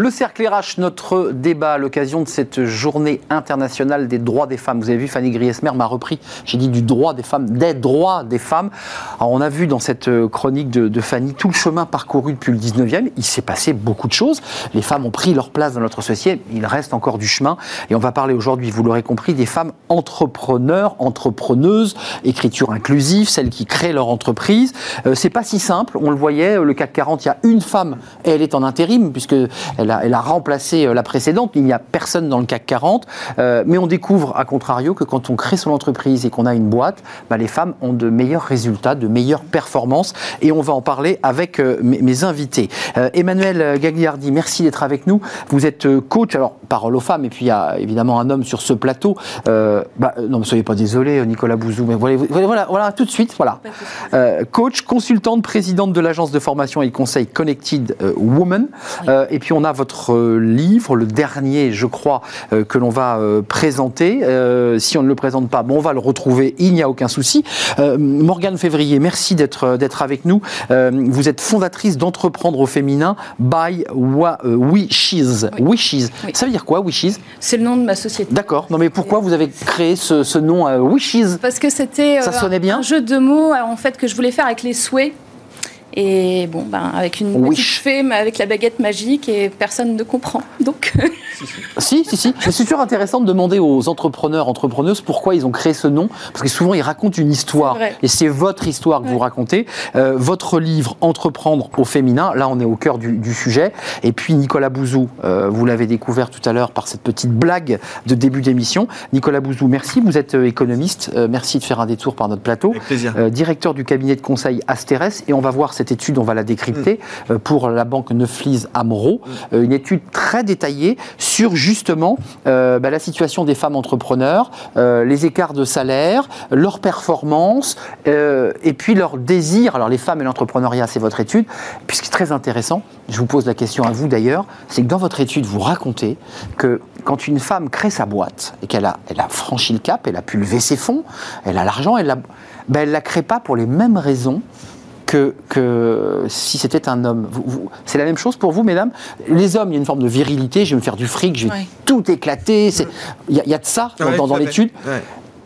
A: Le cercle RH, notre débat à l'occasion de cette journée internationale des droits des femmes. Vous avez vu, Fanny Griesmer m'a repris, j'ai dit du droit des femmes, des droits des femmes. On a vu dans cette euh, chronique de, Fanny tout le chemin parcouru depuis le 19e. Il s'est passé beaucoup de choses. Les femmes ont pris leur place dans notre société. Il reste encore du chemin. Et on va parler aujourd'hui, vous l'aurez compris, des femmes entrepreneurs, entrepreneuses, écriture inclusive, celles qui créent leur entreprise. Euh, c'est pas si simple. On le voyait, le CAC 40, il y a une femme et elle est en intérim puisque elle elle a, remplacé euh, la précédente. Il n'y a personne dans le CAC 40. Euh, mais on découvre, à contrario, que quand on crée son entreprise et qu'on a une boîte, bah, les femmes ont de meilleurs résultats, de meilleures performances. Et on va en parler avec euh, mes, invités. Emmanuel Gagliardi, merci d'être avec nous. Vous êtes coach, alors parole aux femmes, et puis il y a évidemment un homme sur ce plateau. Bah, non, ne soyez pas désolé, Nicolas Bouzou, mais voilà, voilà, voilà tout de suite, voilà. coach, consultante, présidente de l'agence de formation et conseil Connected Woman. et puis on a votre euh, livre, le dernier, je crois, euh, que l'on va euh, présenter. si on ne le présente pas, bon, on va le retrouver, il n'y a aucun souci. Morgane Février, merci d'être d'être avec nous. vous êtes fondatrice d'Entreprendre au féminin by Wishes. Wishes. Ça veut dire quoi, Wishes?
E: C'est le nom de ma société.
A: D'accord. Non, mais pourquoi vous avez créé ce, nom Wishes?
E: Parce que c'était
A: Ça sonnait bien?
E: un jeu de mots en fait que je voulais faire avec les souhaits Et bon, ben, avec une
A: Oui.
E: petite fée, mais avec la baguette magique, et personne ne comprend. Donc,
A: Si, si, si. C'est toujours intéressant de demander aux entrepreneurs, entrepreneuses, pourquoi ils ont créé ce nom. Parce que souvent, ils racontent une histoire. Et c'est votre histoire que vous racontez. Euh, votre livre, Entreprendre au féminin, là, on est au cœur du, du sujet. Et puis, Nicolas Bouzou, euh, vous l'avez découvert tout à l'heure par cette petite blague de début d'émission. Nicolas Bouzou, merci. Vous êtes euh, économiste. Euh, merci de faire un détour par notre plateau.
F: Avec plaisir.
A: Euh, directeur du cabinet de conseil Asteres, et on va voir cette étude, on va la décrypter euh, pour la banque Neuflis Amro, Euh, une étude très détaillée sur justement euh, bah, la situation des femmes entrepreneurs, euh, les écarts de salaire, leur performance, euh, et puis leur désir. Alors les femmes et l'entrepreneuriat, c'est votre étude. Puis ce qui est très intéressant, je vous pose la question à vous d'ailleurs, c'est que dans votre étude, vous racontez que quand une femme crée sa boîte et qu'elle a, elle a franchi le cap, elle a pu lever ses fonds, elle a l'argent, elle la, ben, la crée pas pour les mêmes raisons que, que si c'était un homme. Vous- vous- c'est la même chose pour vous, mesdames? Les hommes, il y a une forme de virilité, je vais me faire du fric, je vais tout éclater. Il y, a- il y a de ça dans,
F: Ouais,
A: l'étude.
F: Ouais.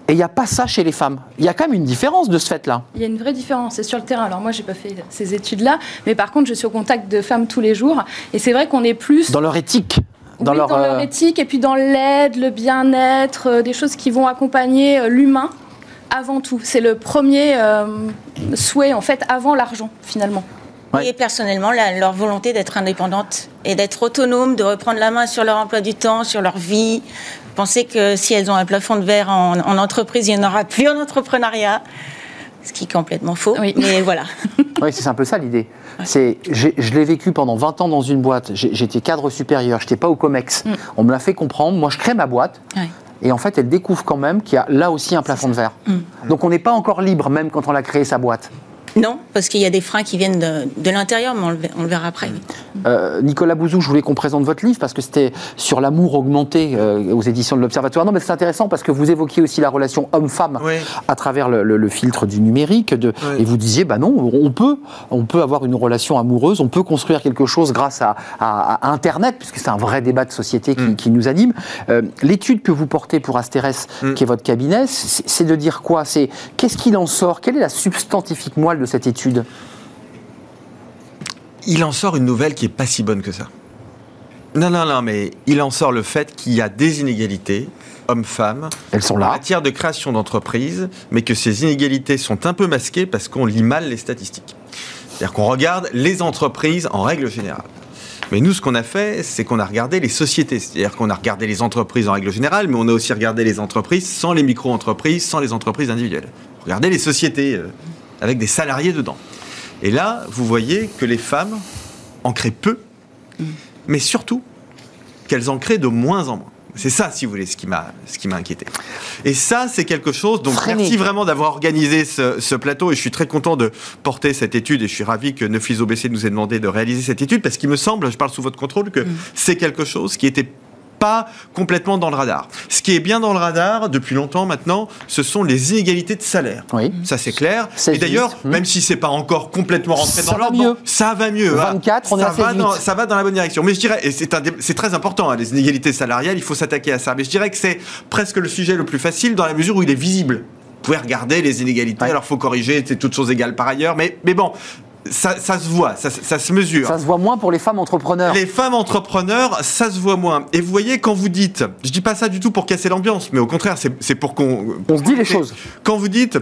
A: Et il n'y a pas ça chez les femmes. Il y a quand même une différence de ce fait-là.
E: il y a une vraie différence. C'est sur le terrain. Alors, moi, j'ai pas fait ces études-là, mais par contre, je suis au contact de femmes tous les jours. Et c'est vrai qu'on est plus.
A: Dans leur éthique. Dans
E: Oui,
A: leur,
E: dans leur
A: euh,
E: éthique et puis dans l'aide, le bien-être, euh, des choses qui vont accompagner euh, l'humain avant tout. C'est le premier euh, souhait, en fait, avant l'argent, finalement.
A: Ouais.
D: Et personnellement, la- leur volonté d'être indépendante et d'être autonome, de reprendre la main sur leur emploi du temps, sur leur vie. Penser que si elles ont un plafond de verre en, en entreprise, il n'y en aura plus en entrepreneuriat. Ce qui est complètement faux.
E: Oui.
D: Mais voilà.
A: Oui, c'est un peu ça l'idée. C'est, je l'ai vécu pendant 20 ans dans une boîte. J'étais cadre supérieur, j'étais pas au COMEX. On me l'a fait comprendre. Moi, je crée ma boîte.
D: Ouais.
A: Et en fait, elle découvre quand même qu'il y a là aussi un plafond de verre. Donc, on n'est pas encore libre, même quand on a créé sa boîte.
D: Non, parce qu'il y a des freins qui viennent de, de l'intérieur, mais on le, ver- on le verra après.
A: Euh, Nicolas Bouzou, je voulais qu'on présente votre livre parce que c'était sur l'amour augmenté euh, aux éditions de l'Observatoire. Non, mais c'est intéressant parce que vous évoquiez aussi la relation homme-femme
F: Oui.
A: à travers le, le- le filtre du numérique. De,
F: Oui.
A: Et vous disiez, bah non, on peut, on peut avoir une relation amoureuse, on peut construire quelque chose grâce à, à- à Internet, puisque c'est un vrai débat de société qui,
F: Mm.
A: qui nous anime. Euh, L'étude que vous portez pour Asterès,
F: Mm.
A: qui est votre cabinet, c'est c'est de dire quoi? C'est qu'est-ce qu'il en sort? Quelle est la substantifique moelle de cette étude
F: il en sort une nouvelle qui est pas si bonne que ça. Non, non, non, mais il en sort le fait qu'il y a des inégalités, hommes-femmes,
A: Elles sont
F: en
A: là.
F: matière de création d'entreprises, mais que ces inégalités sont un peu masquées parce qu'on lit mal les statistiques. C'est-à-dire qu'on regarde les entreprises en règle générale. Mais nous, ce qu'on a fait, c'est qu'on a regardé les sociétés. C'est-à-dire qu'on a regardé les entreprises en règle générale, mais on a aussi regardé les entreprises sans les micro-entreprises, sans les entreprises individuelles. Regardez les sociétés euh, avec des salariés dedans. Et là, vous voyez que les femmes en créent peu, mais surtout qu'elles en créent de moins en moins. C'est ça, si vous voulez, ce qui m'a, ce qui m'a inquiété. Et ça, c'est quelque chose. Donc, merci vraiment d'avoir organisé ce, ce plateau. Et je suis très content de porter cette étude. Et je suis ravi que Neuflis OBC nous ait demandé de réaliser cette étude parce qu'il me semble, je parle sous votre contrôle, que c'est quelque chose qui était pas complètement dans le radar. Ce qui est bien dans le radar depuis longtemps maintenant, ce sont les inégalités de salaire.
A: Oui.
F: Ça c'est clair. Et d'ailleurs, même si c'est pas encore complètement rentré
A: Ça
F: dans l'ordre, ça va mieux. hein.
A: 24, on est
F: ça va
A: 16,8.
F: dans, ça va dans la bonne direction. Mais je dirais, et c'est très important, hein, les inégalités salariales, il faut s'attaquer à ça. Mais je dirais que c'est presque le sujet le plus facile dans la mesure où il est visible. Vous pouvez regarder les inégalités.
A: Ouais.
F: Alors, faut corriger, c'est toutes choses égales par ailleurs. Mais, mais bon, ça, ça se voit, ça, ça se mesure.
A: Ça se voit moins pour les femmes entrepreneurs.
F: Les femmes entrepreneurs, ça se voit moins. Et vous voyez, quand vous dites, je dis pas ça du tout pour casser l'ambiance, mais au contraire, c'est c'est pour qu'on.
A: On se dit les choses.
F: Quand vous dites,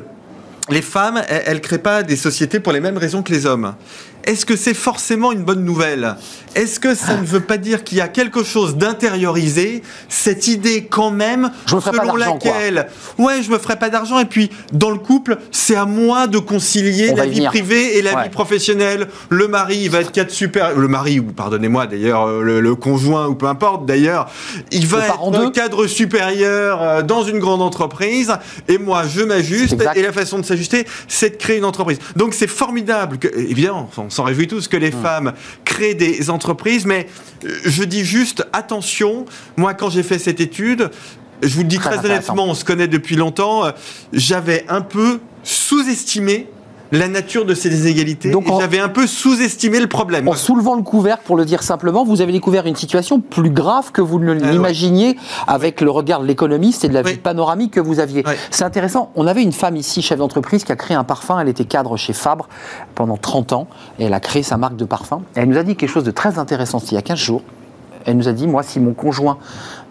F: les femmes, elles, elles créent pas des sociétés pour les mêmes raisons que les hommes. Est-ce que c'est forcément une bonne nouvelle? Est-ce que ça ne veut pas dire qu'il y a quelque chose d'intériorisé Cette idée quand même,
A: Je me ferai pas
F: selon
A: quoi.
F: laquelle, ouais, je me ferai pas d'argent. Et puis, dans le couple, c'est à moi de concilier
A: On
F: la vie
A: venir.
F: privée et la
A: Ouais.
F: vie professionnelle. Le mari, il va être cadre super. Le mari, ou pardonnez-moi d'ailleurs, euh, le, le conjoint ou peu importe d'ailleurs, il va
A: Le
F: être
A: d'eux.
F: cadre supérieur euh, dans une grande entreprise. Et moi, je m'ajuste. Et la façon de s'ajuster, c'est de créer une entreprise. Donc c'est formidable que, évidemment, on s'en réjouit tous que les
A: Hum.
F: femmes créent des entreprises, mais euh, je dis juste attention. Moi, quand j'ai fait cette étude, je vous le dis
A: Très
F: honnêtement, on se connaît depuis longtemps. euh, J'avais un peu sous-estimé la nature de ces inégalités.
A: Donc,
F: j'avais un peu sous-estimé le problème.
A: En soulevant le couvercle, pour le dire simplement, vous avez découvert une situation plus grave que vous ne
F: ouais.
A: l'imaginiez avec le regard de l'économiste et de la
F: Oui.
A: vue panoramique que vous aviez. C'est intéressant. On avait une femme ici, chef d'entreprise, qui a créé un parfum. Elle était cadre chez Fabre pendant 30 ans et elle a créé sa marque de parfum. Et elle nous a dit quelque chose de très intéressant il y a 15 jours. Elle nous a dit, moi, si mon conjoint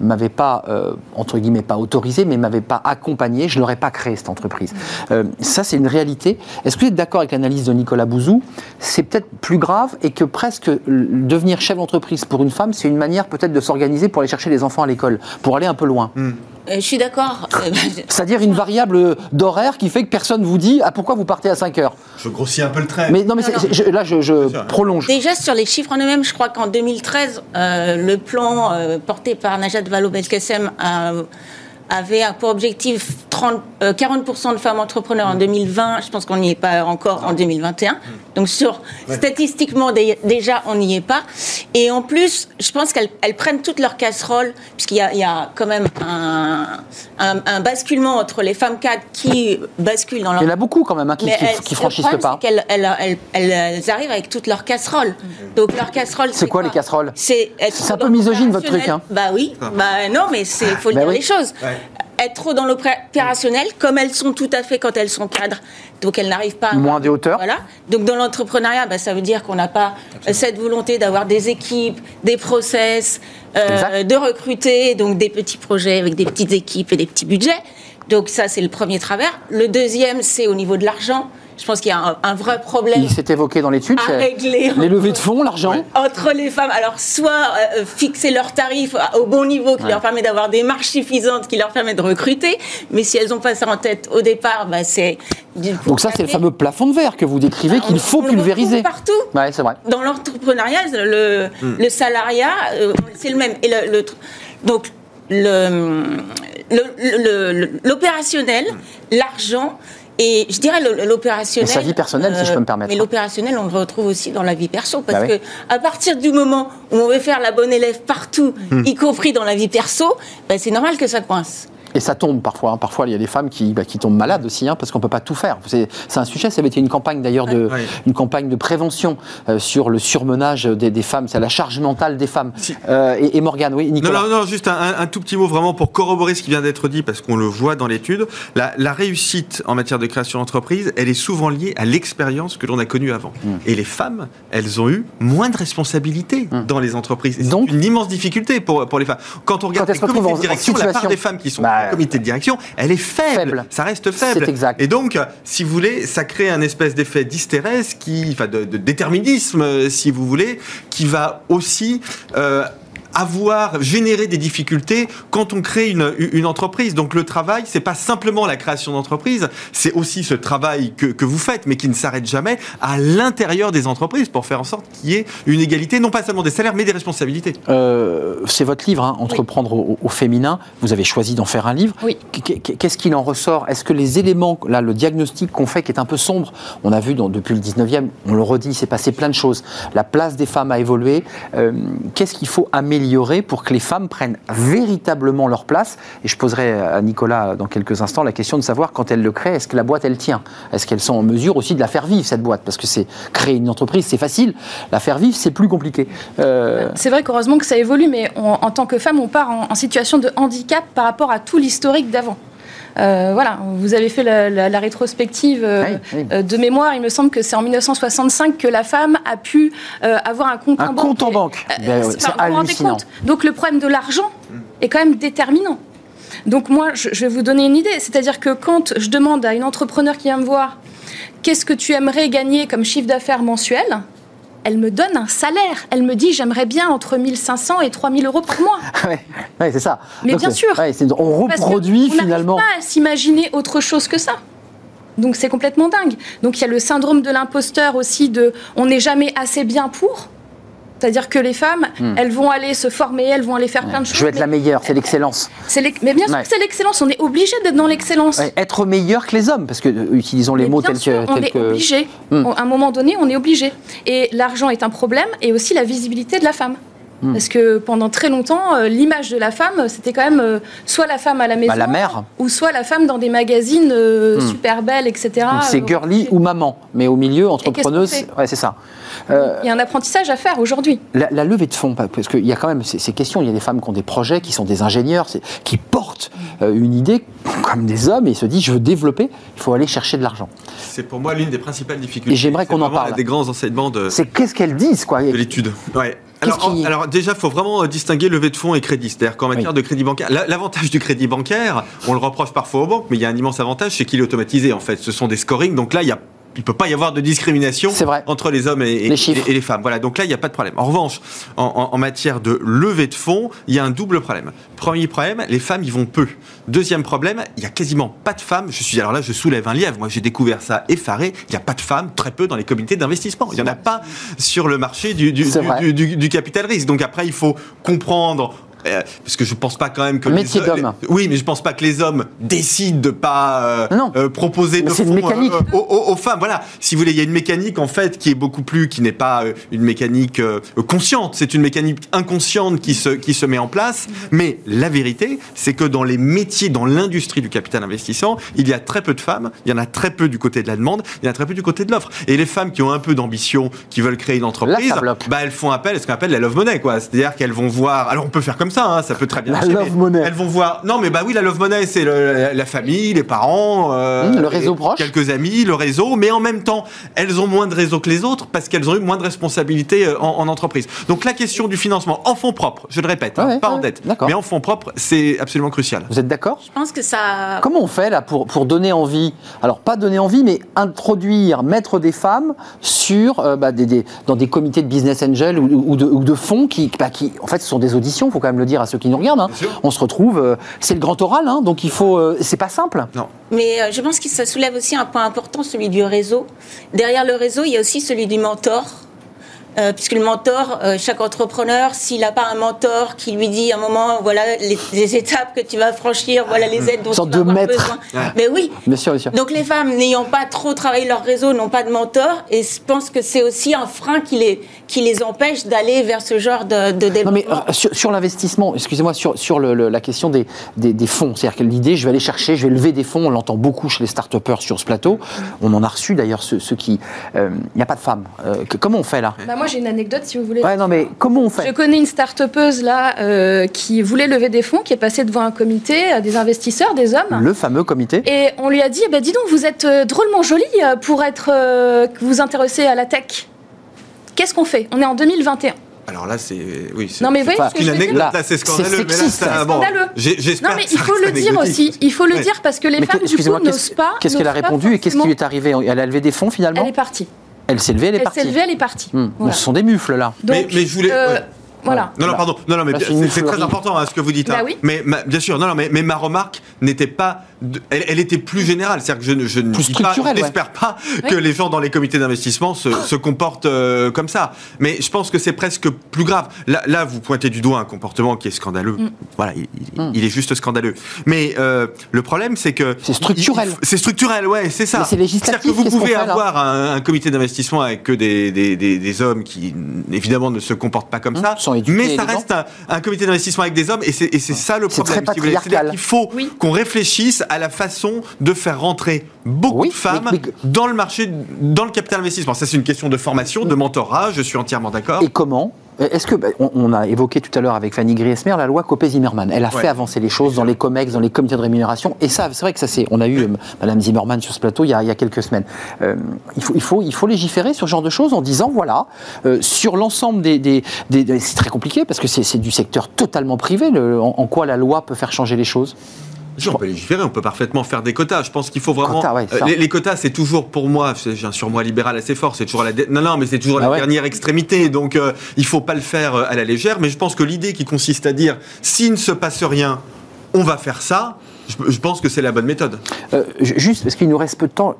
A: m'avait pas, euh, entre guillemets, pas autorisé, mais m'avait pas accompagné, je n'aurais pas créé cette entreprise. Euh, ça, c'est une réalité. Est-ce que vous êtes d'accord avec l'analyse de Nicolas Bouzou? C'est peut-être plus grave et que presque devenir chef d'entreprise pour une femme, c'est une manière peut-être de s'organiser pour aller chercher les enfants à l'école, pour aller un peu loin.
F: Hmm.
G: Euh, je suis d'accord.
A: C'est-à-dire une variable d'horaire qui fait que personne vous dit ah, pourquoi vous partez à 5 heures?
F: Je grossis un peu le trait.
A: Mais non, mais
G: Non,
A: c'est-
G: non.
A: je- là, je, prolonge.
G: Déjà sur les chiffres en eux-mêmes, je crois qu'en 2013, euh, le plan euh, porté par Najat Vallaud-Belkacem euh, avait pour objectif 30, euh, 40% de femmes entrepreneurs en 2020. Je pense qu'on n'y est pas encore en 2021. Donc sur statistiquement dé- déjà on n'y est pas. Et en plus, je pense qu'elles elles prennent toutes leurs casseroles puisqu'il y a, il y a quand même un, un- un basculement entre les femmes cadres qui basculent dans leur
A: Il y en a beaucoup quand même hein, qui, qui-
G: elles-
A: qui franchissent le pas.
G: elles, elles- elles arrivent avec toutes leurs casseroles. Donc leurs casseroles.
A: C'est quoi, les casseroles?
G: C'est
A: un peu misogyne, votre truc, hein.
G: Bah oui. Bah non, mais c'est faut le
A: Bah
G: dire
A: oui.
G: les choses.
F: Ouais.
G: Être trop dans l'opérationnel, comme elles sont tout à fait quand elles sont cadres. Donc elles n'arrivent pas. à-
A: Moins de hauteur.
G: Voilà. Donc dans l'entrepreneuriat, bah, ça veut dire qu'on n'a pas euh, cette volonté d'avoir des équipes, des process, euh, de recruter, donc des petits projets avec des petites équipes et des petits budgets. Donc ça, c'est le premier travers. Le deuxième, c'est au niveau de l'argent. Je pense qu'il y a un, un vrai problème
A: Il s'est évoqué dans l'étude.
G: à
A: c'est
G: régler
A: Les levées de fonds, l'argent.
G: entre les femmes. Alors, soit euh, fixer leurs tarifs au bon niveau qui
A: Ouais.
G: leur permet d'avoir des marges suffisantes, qui leur permet de recruter. Mais si elles n'ont pas ça en tête au départ, bah, c'est.
A: Donc ça, c'est le fameux plafond de verre que vous décrivez qu'il faut
G: on
A: pulvériser.
G: partout.
A: Ouais, c'est vrai.
G: Dans l'entrepreneuriat, le, le salariat, euh, c'est le même. Et le, le tr- donc, le- le- le- le- l'opérationnel, l'argent. Et je dirais l'opérationnel.
A: Sa vie personnelle, si je peux me permettre.
G: Mais l'opérationnel, on le retrouve aussi dans la vie perso. Parce
A: Bah oui.
G: que à partir du moment où on veut faire la bonne élève partout,
A: Hmm.
G: y compris dans la vie perso, bah, c'est normal que ça coince.
A: Et ça tombe parfois. hein. Parfois, il y a des femmes qui, bah, qui tombent malades aussi, hein, parce qu'on peut pas tout faire. C'est un sujet. Ça avait été une campagne d'ailleurs de, une campagne de prévention euh, sur le surmenage des, des femmes. C'est la charge mentale des femmes.
F: Si.
A: Euh, et, et Morgane, oui, Nicolas.
F: non, non, juste un, tout petit mot vraiment pour corroborer ce qui vient d'être dit, parce qu'on le voit dans l'étude. La, la réussite en matière de création d'entreprise, elle est souvent liée à l'expérience que l'on a connue avant.
A: Hmm.
F: Et les femmes, elles ont eu moins de responsabilités dans les entreprises. C'est
A: Donc-
F: une immense difficulté pour, pour les femmes. Quand on regarde
A: Quand
F: les comités de
A: en
F: direction, la part des femmes qui sont
A: Bah,
F: comité de direction, elle est faible.
A: Faible.
F: Ça reste faible.
A: C'est exact.
F: Et donc, si vous voulez, ça crée un espèce d'effet d'hystérèse, qui, enfin, de, de déterminisme, euh, si vous voulez, qui va aussi euh, avoir, générer des difficultés quand on crée une, une entreprise. Donc le travail, c'est pas simplement la création d'entreprise, c'est aussi ce travail que, que vous faites, mais qui ne s'arrête jamais à l'intérieur des entreprises pour faire en sorte qu'il y ait une égalité, non pas seulement des salaires, mais des responsabilités.
A: Euh, c'est votre livre, hein, Entreprendre au, au féminin. Vous avez choisi d'en faire un livre.
E: Oui.
A: Qu- qu- Qu'est-ce qu'il en ressort? Est-ce que les éléments, là, le diagnostic qu'on fait qui est un peu sombre, on a vu dans- depuis le 19e, on le redit, il s'est passé plein de choses. La place des femmes a évolué. Euh, Qu'est-ce qu'il faut améliorer pour que les femmes prennent véritablement leur place Et je poserai à Nicolas dans quelques instants la question de savoir quand elles le créent, est-ce que la boîte elle tient? Est-ce qu'elles sont en mesure aussi de la faire vivre cette boîte? Parce que c'est créer une entreprise, c'est facile. La faire vivre, c'est plus compliqué. Euh,
E: C'est vrai qu'heureusement que ça évolue, mais en tant que femme, on part en situation de handicap par rapport à tout l'historique d'avant. Euh, voilà, vous avez fait la, la- la rétrospective euh,
A: Oui, oui.
E: euh, de mémoire. Il me semble que c'est en 1965 que la femme a pu euh, avoir un compte
A: un
E: en banque.
A: compte en banque. Ben
E: c'est
A: hallucinant.
E: Donc le problème de l'argent est quand même déterminant. Donc moi, je, je vais vous donner une idée. C'est-à-dire que quand je demande à une entrepreneur qui vient me voir, qu'est-ce que tu aimerais gagner comme chiffre d'affaires mensuel? Elle me donne un salaire. Elle me dit j'aimerais bien entre 1500 et 3000 euros par mois.
A: Ouais, ouais, c'est ça.
E: Mais
A: Donc,
E: bien sûr.
A: ouais, on reproduit
E: on
A: finalement.
E: pas à s'imaginer autre chose que ça. Donc c'est complètement dingue. Donc il y a le syndrome de l'imposteur aussi de on n'est jamais assez bien pour. C'est-à-dire que les femmes, elles vont aller se former, elles vont aller faire plein de choses.
A: Hmm. Je veux être la meilleure, c'est l'excellence.
E: mais bien sûr
A: Ouais.
E: que c'est l'excellence. On est obligé d'être dans l'excellence.
A: Ouais, être meilleur que les hommes, parce que euh, utilisons les
E: Mais
A: mots tels
E: sûr,
A: que.
E: on
A: tels
E: est
A: que-
E: obligé.
A: Hmm.
E: À un moment donné, on est obligé. Et l'argent est un problème, et aussi la visibilité de la femme.
A: Hmm.
E: Parce que pendant très longtemps, euh, l'image de la femme, c'était quand même euh, soit la femme à la maison,
A: Bah, la mère.
E: ou soit la femme dans des magazines euh,
A: Hmm.
E: super belles, etc.
A: C'est girly ou maman, mais au milieu, entrepreneuse, ouais, c'est ça. Euh,
E: Il y a un apprentissage à faire aujourd'hui.
A: la, la levée de fonds, parce qu'il y a quand même ces, ces questions, il y a des femmes qui ont des projets, qui sont des ingénieurs, qui portent euh, une idée comme des hommes et se disent je veux développer, il faut aller chercher de l'argent.
F: C'est pour moi l'une des principales difficultés.
A: Et j'aimerais qu'on en parle.
F: des grands enseignements de,
A: C'est qu'est-ce qu'elles disent quoi
F: de l'étude. Ouais. Alors,
A: qui-
F: en- alors déjà, il faut vraiment euh, distinguer levée de fonds et crédit. C'est-à-dire qu'en matière
A: Oui.
F: de crédit bancaire, la- l'avantage du crédit bancaire, on le reproche parfois aux banques, mais il y a un immense avantage, c'est qu'il est automatisé en fait. Ce sont des scorings, donc là, il y a il peut pas y avoir de discrimination entre les hommes et,
A: Les chiffres.
F: et les femmes. Voilà, donc là, il n'y a pas de problème. En revanche, en, en- en matière de levée de fonds, il y a un double problème. Premier problème, les femmes y vont peu. Deuxième problème, il y a quasiment pas de femmes. Je suis alors là, je soulève un lièvre. Moi, j'ai découvert ça effaré. Il n'y a pas de femmes, très peu dans les comités d'investissement. Il n'y en a pas sur le marché du capital risque. Donc après, il faut comprendre. Euh, parce que je pense pas quand même que
A: Métier
F: les,
A: d'homme.
F: les- oui mais je pense pas que les hommes décident de pas euh,
A: Non.
F: euh, proposer
A: Mais
F: de
A: c'est une
F: fonds,
A: mécanique.
F: euh, aux, aux- aux femmes. Voilà, si vous voulez, il y a une mécanique en fait qui est beaucoup plus, qui n'est pas euh, une mécanique euh, consciente, c'est une mécanique inconsciente qui se, qui se met en place. Mais la vérité, c'est que dans les métiers, dans l'industrie du capital investissement, il y a très peu de femmes, il y en a très peu du côté de la demande, il y en a très peu du côté de l'offre. Et les femmes qui ont un peu d'ambition, qui veulent créer une entreprise,
A: Là,
F: bah, elles font appel à ce qu'on appelle la love money, quoi. C'est-à-dire qu'elles vont voir. Alors on peut faire comme ça, hein, ça peut très bien
A: La
F: marcher,
A: love money.
F: Elles vont voir. Non, mais bah oui, la love money, c'est le- la, la famille, les parents, euh,
A: Mmh, le réseau proche.
F: quelques amis, le réseau, mais en même temps, elles ont moins de réseau que les autres parce qu'elles ont eu moins de responsabilités euh, en, en entreprise. Donc la question du financement en fonds propres, je le répète, hein,
A: Ouais,
F: pas en dette, mais en fonds propres, c'est absolument crucial.
A: Vous êtes d'accord?
D: Je pense que ça.
A: Comment on fait là pour, pour donner envie? Alors pas donner envie, mais introduire, mettre des femmes sur euh, bah, des, des- dans des comités de business angel ou, ou de, ou de fonds qui, bah, qui, en fait, ce sont des auditions. Il faut quand même le dire à ceux qui nous regardent. hein. On se retrouve, euh, c'est le grand oral, hein, donc il faut. euh, c'est pas simple.
G: Mais euh, je pense que ça soulève aussi un point important, celui du réseau. Derrière le réseau, il y a aussi celui du mentor. Euh, puisque le mentor, euh, chaque entrepreneur, s'il n'a pas un mentor qui lui dit à un moment, voilà les, les étapes que tu vas franchir, voilà les aides dont tu vas
A: de
G: avoir
A: maître.
G: besoin.
F: Ouais.
G: Mais oui.
A: Bien sûr, bien sûr.
G: Donc les femmes n'ayant pas trop travaillé leur réseau n'ont pas de mentor et je pense que c'est aussi un frein qui les, qui les empêche d'aller vers ce genre de, de
A: Non mais
G: développement.
A: euh, sur, sur l'investissement, excusez-moi, sur, sur le- le- la question des, des, des fonds, c'est-à-dire que l'idée, je vais aller chercher, je vais lever des fonds, on l'entend beaucoup chez les start sur ce plateau, on en a reçu d'ailleurs ceux, ceux qui... euh, Il n'y a pas de femmes. Euh, que- comment on fait là?
E: Bah, moi, j'ai une anecdote, si vous voulez.
A: Ouais, non mais comment on
E: Je
A: fait
E: connais une start-upeuse là euh, qui voulait lever des fonds, qui est passée devant un comité, euh, des investisseurs, des hommes.
A: Le fameux comité
E: Et on lui a dit, bah, dis donc, vous êtes euh, drôlement jolie pour être, euh, vous intéressez à la tech. Qu'est-ce qu'on fait? On est en 2021.
F: Alors là, c'est oui. c'est-
E: Non mais vous voyez
A: pas
E: ce que
F: Une
E: je veux dire
F: anecdote,
A: Là,
F: là, c'est
A: c'est
F: scandaleux. mais là, ça-
E: C'est
F: bon,
E: scandaleux.
F: j'ai- j'espère
E: Non mais il faut le dire aussi, il faut le
F: Ouais.
E: dire parce que les
A: Mais
E: femmes du coup n'osent pas.
A: qu'est-ce qu'elle a répondu et qu'est-ce qui lui est arrivé Elle a levé des fonds finalement?
E: Elle est partie.
A: Elle s'est levée, elle est
E: Elle
A: partie.
E: s'est levée, elle est partie.
A: Hmm.
E: Voilà.
A: Ce sont des mufles là.
F: Mais,
E: Donc,
F: mais je voulais.
E: euh,
F: ouais.
E: Voilà.
F: Non, non, pardon. Non, non, mais bien-
A: c'est
F: très important hein, ce que vous dites.
E: Bah
F: hein.
E: oui.
F: Mais ma- bien sûr, non, non, mais, mais ma remarque n'était pas. Elle, elle était plus générale. C'est-à-dire que je, ne- je ne dis pas,
A: ouais.
F: que les gens dans les comités d'investissement se, se comportent euh, comme ça. Mais je pense que c'est presque plus grave. Là, là, vous pointez du doigt un comportement qui est scandaleux.
E: Mm.
F: Voilà, il, il-
A: Mm.
F: il est juste scandaleux. Mais euh, le problème, c'est que.
A: C'est structurel.
F: il- il- C'est structurel, ouais, c'est ça.
A: C'est législatif,
F: C'est-à-dire que vous pouvez avoir un, un comité d'investissement avec que des, des, des, des hommes qui, évidemment, ne se comportent pas comme
A: Hum,
F: ça. Mais ça reste un, un comité d'investissement avec des hommes et c'est et c'est ça le problème.
A: très
F: si vous voulez.
A: patriarcal.
F: C'est-à-dire qu'il faut
E: Oui.
F: qu'on réfléchisse à la façon de faire rentrer beaucoup
A: Oui,
F: de femmes
A: mais- mais-
F: dans le marché, dans le capital investissement. Ça, c'est une question de formation, de mentorat, je suis entièrement d'accord.
A: Et comment Est-ce que bah, on, a évoqué tout à l'heure avec Fanny Griesmer la loi Copé-Zimmermann. Elle a
F: Ouais.
A: fait avancer les choses dans les comex, dans les comités de rémunération. Et ça, c'est vrai que ça c'est. On a eu euh, Madame Zimmermann sur ce plateau il y a, il y a quelques semaines. Euh, il faut, il faut, il faut légiférer sur ce genre de choses en disant voilà euh, sur l'ensemble des, des, des- des- c'est très compliqué parce que c'est c'est du secteur totalement privé. le- en, en quoi la loi peut faire changer les choses
F: on peut légiférer, on peut parfaitement faire des quotas. Je pense qu'il faut vraiment.
A: Quotas, ouais, ça.
F: Euh, les, les quotas, c'est toujours pour moi, c'est- j'ai un surmoi libéral assez fort, c'est toujours la. Non, non, mais c'est toujours
A: Ah
F: la
A: ouais.
F: dernière extrémité. Donc, euh, il faut pas le faire euh, à la légère. Mais je pense que l'idée qui consiste à dire s'il ne se passe rien, on va faire ça, je, pense que c'est la bonne méthode.
A: Euh, ju- Juste parce qu'il nous reste peu de temps.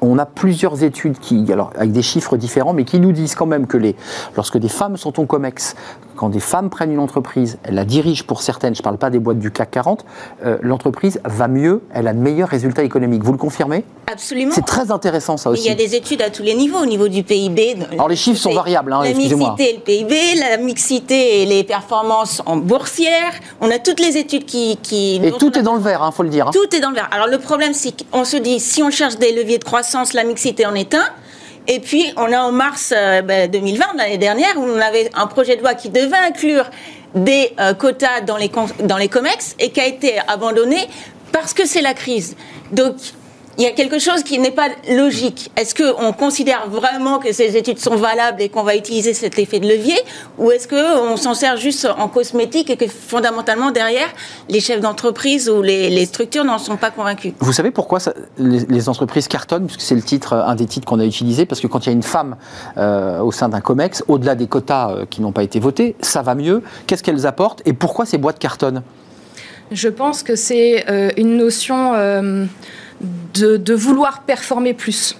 A: On a plusieurs études qui, alors avec des chiffres différents, mais qui nous disent quand même que les, lorsque des femmes sont au COMEX, quand des femmes prennent une entreprise, elles la dirigent pour certaines, je ne parle pas des boîtes du CAC 40, euh, l'entreprise va mieux, elle a de meilleurs résultats économiques. Vous le confirmez?
G: Absolument.
A: C'est très intéressant ça aussi.
G: Il y a des études à tous les niveaux, au niveau du PIB.
A: Alors les chiffres sont variables, hein,
G: la
A: excusez-moi.
G: mixité et le PIB, la mixité et les performances en boursière. On a toutes les études qui. qui
A: Et tout
G: a
A: est dans le vert, il faut le dire. hein.
G: Tout est dans le vert. Alors le problème, c'est qu'on se dit, si on cherche des leviers de croissance, la mixité en est un. Et puis, on a en mars euh, ben, 2020, l'année dernière, où on avait un projet de loi qui devait inclure des euh, quotas dans les, dans les COMEX et qui a été abandonné parce que c'est la crise. Donc, il y a quelque chose qui n'est pas logique. Est-ce qu'on considère vraiment que ces études sont valables et qu'on va utiliser cet effet de levier Ou est-ce qu'on s'en sert juste en cosmétique et que fondamentalement, derrière, les chefs d'entreprise ou les, les structures n'en sont pas convaincus?
A: Vous savez pourquoi ça- les, les entreprises cartonnent Puisque c'est le titre, un des titres qu'on a utilisé. Parce que quand il y a une femme euh, au sein d'un COMEX, au-delà des quotas euh, qui n'ont pas été votés, ça va mieux. Qu'est-ce qu'elles apportent Et pourquoi ces boîtes cartonnent?
E: Je pense que c'est euh, une notion euh, de, de vouloir performer plus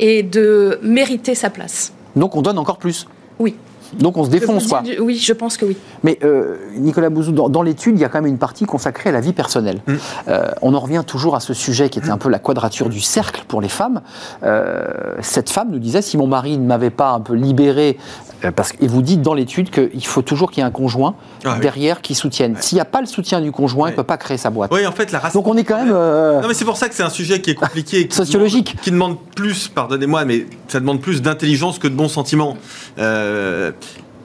E: et de mériter sa place.
A: Donc on donne encore plus.
E: Oui.
A: Donc on se défonce, quoi.
E: du- Oui, je pense que oui.
A: Mais euh, Nicolas Bouzou, dans, dans l'étude, il y a quand même une partie consacrée à la vie personnelle.
F: Mm.
A: Euh, on en revient toujours à ce sujet qui était un peu la quadrature du cercle pour les femmes. Euh, cette femme nous disait si mon mari ne m'avait pas un peu libéré, euh, parce que, et vous dites dans l'étude qu'il faut toujours qu'il y ait un conjoint
F: Ah oui.
A: derrière qui soutienne. S'il n'y a pas le soutien du conjoint, il ne peut pas créer sa boîte.
F: Oui, en fait, la race.
A: Donc on est quand même. euh,
F: Non, mais c'est pour ça que c'est un sujet qui est compliqué. et qui
A: Sociologique.
F: demande- Qui demande plus, pardonnez-moi, mais ça demande plus d'intelligence que de bons sentiments. Euh,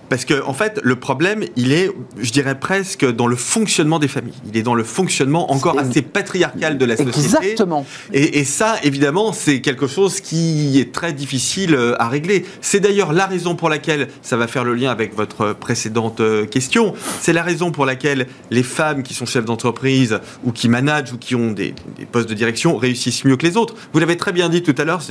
F: parce que, en fait, le problème, il est, je dirais presque, dans le fonctionnement des familles. Il est dans le fonctionnement encore assez patriarcal de la société.
A: Exactement.
F: Et, et ça, évidemment, c'est quelque chose qui est très difficile euh, à régler. C'est d'ailleurs la raison pour laquelle, ça va faire le lien avec votre précédente euh, question, c'est la raison pour laquelle les femmes qui sont chefs d'entreprise ou qui managent ou qui ont des, des postes de direction réussissent mieux que les autres. Vous l'avez très bien dit tout à l'heure,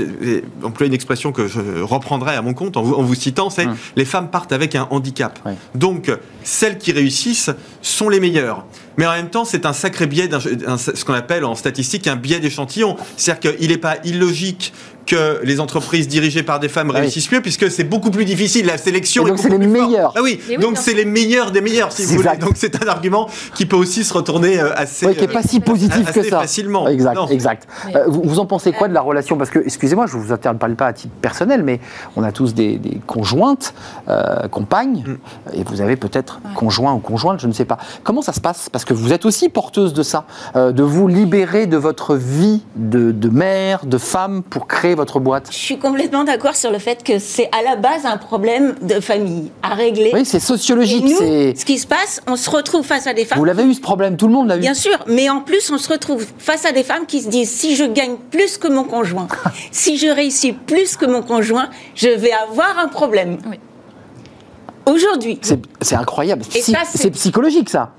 F: employé une expression que je reprendrai à mon compte en vous, en vous citant, c'est
A: Hum.
F: les femmes partent avec un handicap.
A: Ouais.
F: Donc, celles qui réussissent sont les meilleures. Mais en même temps, c'est un sacré biais, un- ce qu'on appelle en statistique un biais d'échantillon. C'est-à-dire qu'il n'est pas illogique que les entreprises dirigées par des femmes
A: Ah oui.
F: réussissent mieux, puisque c'est beaucoup plus difficile. La sélection
A: Et
F: est
A: donc, c'est
F: beaucoup
A: les
F: plus forte.
A: meilleurs.
F: Ah oui, donc c'est les meilleurs des meilleurs, si vous
A: Exact.
F: voulez. Donc c'est un argument qui peut aussi se retourner euh, assez,
A: Oui, qui n'est pas si positif
F: assez
A: que ça.
F: facilement.
A: Exact,
F: Non.
A: exact. Euh, vous, vous en pensez quoi de la relation? Parce que, excusez-moi, je ne vous interpelle pas à titre personnel, mais on a tous des, des conjointes, euh, compagnes,
F: Mm.
A: et vous avez peut-être conjoint ou conjointe, je ne sais pas. Comment ça se passe? Parce que vous êtes aussi porteuse de ça, euh, de vous libérer de votre vie de, de mère, de femme, pour créer votre boîte?
G: Je suis complètement d'accord sur le fait que c'est à la base un problème de famille à régler.
A: Oui, c'est
G: Et
A: sociologique.
G: nous,
A: c'est-
G: ce qui se passe, on se retrouve face à des femmes.
A: Vous l'avez eu ce problème, tout le monde l'a eu.
G: Bien sûr, mais en plus, on se retrouve face à des femmes qui se disent si je gagne plus que mon conjoint, si je réussis plus que mon conjoint, je vais avoir un problème.
E: Oui.
G: Aujourd'hui,
A: C'est incroyable.
G: Et C'est
A: psychologique, ça.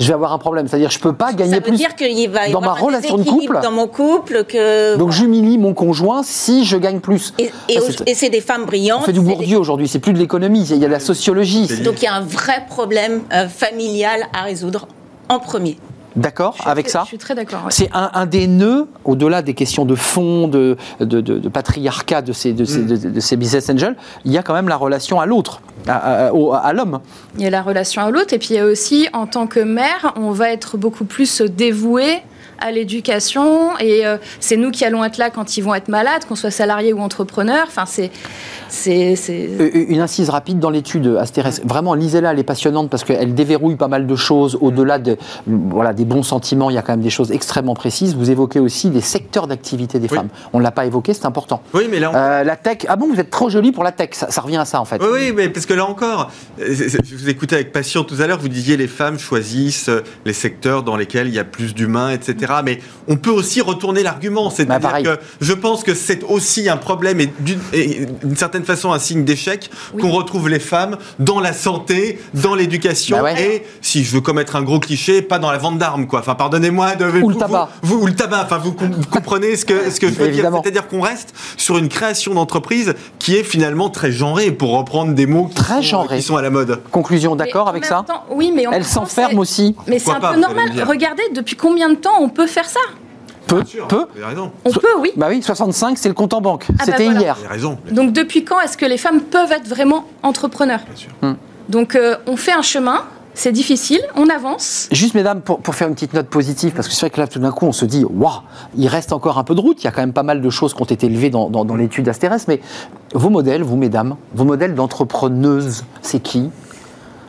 A: Je vais avoir un problème. C'est-à-dire, je peux pas
G: ça
A: gagner
G: veut
A: plus.
G: dire qu'il va y
A: dans ma
G: un
A: relation de couple.
G: dans mon couple que
A: Donc, j'humilie mon conjoint si je gagne plus.
G: et,
A: c'est-
G: et c'est des femmes brillantes.
A: On fait du
G: des-
A: Bourdieu aujourd'hui, c'est plus de l'économie, il y a de la sociologie.
F: C'est-
G: Donc il y a un vrai problème euh, familial à résoudre en premier.
A: D'accord avec
E: très-
A: ça
E: Je suis très d'accord. ouais.
A: C'est un, un des nœuds, au-delà des questions de fond, de, de, de- de patriarcat de ces, de, ces, de- de ces business angels, il y a quand même la relation à l'autre, à, à- au- à l'homme.
E: Il y a la relation à l'autre, et puis il y a aussi, en tant que mère, on va être beaucoup plus dévoué à l'éducation, et euh, c'est nous qui allons être là quand ils vont être malades, qu'on soit salarié ou entrepreneur. Enfin, c'est, c'est, c'est-
A: Euh, Une incise rapide dans l'étude, Astérès. Vraiment, lisez-la, elle est passionnante parce qu'elle déverrouille pas mal de choses. Au-delà de, voilà, des bons sentiments, il y a quand même des choses extrêmement précises. Vous évoquez aussi les secteurs d'activité des
F: Oui.
A: femmes. On ne l'a pas évoqué, c'est important.
F: Oui, mais là, on-
A: Euh, la tech, ah bon, vous êtes trop jolie pour la tech, ça, ça revient à ça en fait.
F: Oui, oui, mais parce que là encore, euh, je vous écoutais avec passion tout à l'heure, vous disiez les femmes choisissent euh, les secteurs dans lesquels il y a plus d'humains, etc. Mais on peut aussi retourner l'argument,
A: Bah,
F: c'est-à-dire
A: pareil.
F: que je pense que c'est aussi un problème et d'une et d'une certaine façon un signe d'échec
E: Oui.
F: qu'on retrouve les femmes dans la santé, dans l'éducation
A: Bah ouais.
F: et, si je veux commettre un gros cliché, pas dans la vente d'armes, quoi. Enfin, pardonnez-moi de
A: Ou le
F: vous-
A: tabac.
F: Vous, ou le tabac. Enfin, vous, com- vous comprenez ce que, ce que je veux
A: Évidemment.
F: dire. C'est-à-dire qu'on reste sur une création d'entreprise qui est finalement très genrée, pour reprendre des mots qui,
A: Très
F: sont, qui sont à la mode.
A: Conclusion, d'accord avec ça
E: temps- Oui, mais en
A: Elle s'enferme aussi.
E: Mais c'est un
F: pas,
E: peu normal. Regardez, depuis combien de temps on peut faire ça?
A: Peu.
E: On peut, oui.
A: Bah oui, 65, c'est le compte en banque.
E: Ah bah
A: C'était
E: voilà.
A: hier.
F: Raison.
E: Donc depuis quand est-ce que les femmes peuvent être vraiment entrepreneurs?
F: Bien sûr.
E: Donc euh, on fait un chemin, c'est difficile, on avance.
A: Juste, mesdames, pour, pour faire une petite note positive, parce que c'est vrai que là, tout d'un coup, on se dit, waouh, il reste encore un peu de route. Il y a quand même pas mal de choses qui ont été élevées dans, dans- dans l'étude Asterès. Mais vos modèles, vous, mesdames, vos modèles d'entrepreneuses, c'est qui?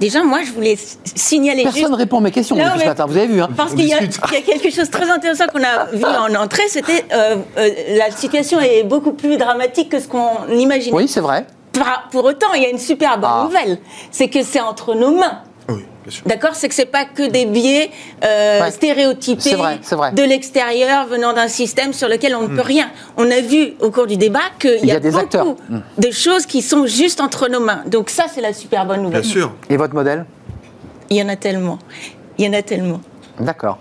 G: Déjà, moi, je voulais signaler
A: Personne
G: juste-
A: ne répond à mes questions
G: Non,
A: depuis ce matin. Vous avez vu, hein
G: Parce qu'il y, a y quelque chose de très intéressant qu'on a vu en entrée, c'était euh, euh, la situation est beaucoup plus dramatique que ce qu'on imaginait.
A: Oui, c'est vrai.
G: Pour autant, il y a une super bonne
A: Ah.
G: nouvelle, c'est que c'est entre nos mains. D'accord C'est que c'est pas que des biais euh,
A: Ouais.
G: stéréotypés
A: vrai,
G: de l'extérieur venant d'un système sur lequel on ne peut rien. On a vu au cours du débat qu'il
A: Il
G: y,
A: y
G: a,
A: a des
G: beaucoup
A: acteurs.
G: de choses qui sont juste entre nos mains. Donc ça, c'est la super bonne nouvelle.
F: Bien sûr.
A: Et votre modèle?
G: Il y en a tellement. Il y en a tellement.
A: D'accord.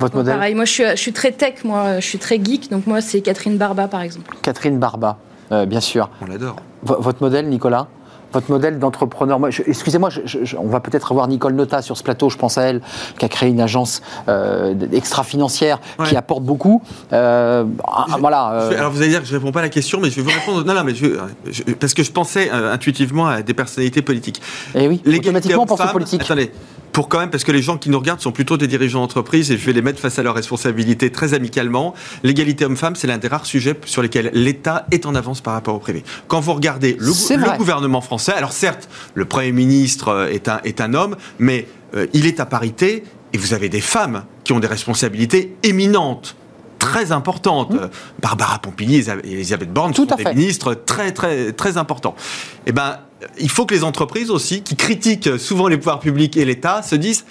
A: Votre
E: Bon,
A: modèle?
E: Pareil, moi je suis, je suis très tech, moi je suis très geek, donc moi c'est Catherine Barba par exemple.
A: Catherine Barba, euh, bien sûr.
F: On l'adore.
A: V- votre modèle, Nicolas? Votre modèle d'entrepreneur, excusez-moi, on va peut-être avoir Nicole Nota sur ce plateau, je pense à elle, qui a créé une agence euh, extra-financière qui apporte beaucoup. Euh, ah,
F: Je-
A: voilà. Euh,
F: alors vous allez dire que je réponds pas à la question, mais je vais vous répondre. Non, non, mais je, parce que je pensais intuitivement à des personnalités politiques.
A: eh oui,
F: L'égalité
A: automatiquement, on pense aux politiques.
F: Attendez, pour quand même, parce que les gens qui nous regardent sont plutôt des dirigeants d'entreprise et je vais les mettre face à leurs responsabilités très amicalement. L'égalité homme-femme, c'est l'un des rares sujets sur lesquels l'État est en avance par rapport au privé. Quand vous regardez le, gouvernement français, alors certes, le Premier ministre euh, est un, est un homme, mais euh, il est à parité et vous avez des femmes qui ont des responsabilités éminentes très importantes. Euh, Barbara Pompili et Elisabeth- et Elisabeth Borne
A: Mmh.
F: Sont des ministres très très très importants. Eh ben, il faut que les entreprises aussi, qui critiquent souvent les pouvoirs publics et l'État, se disent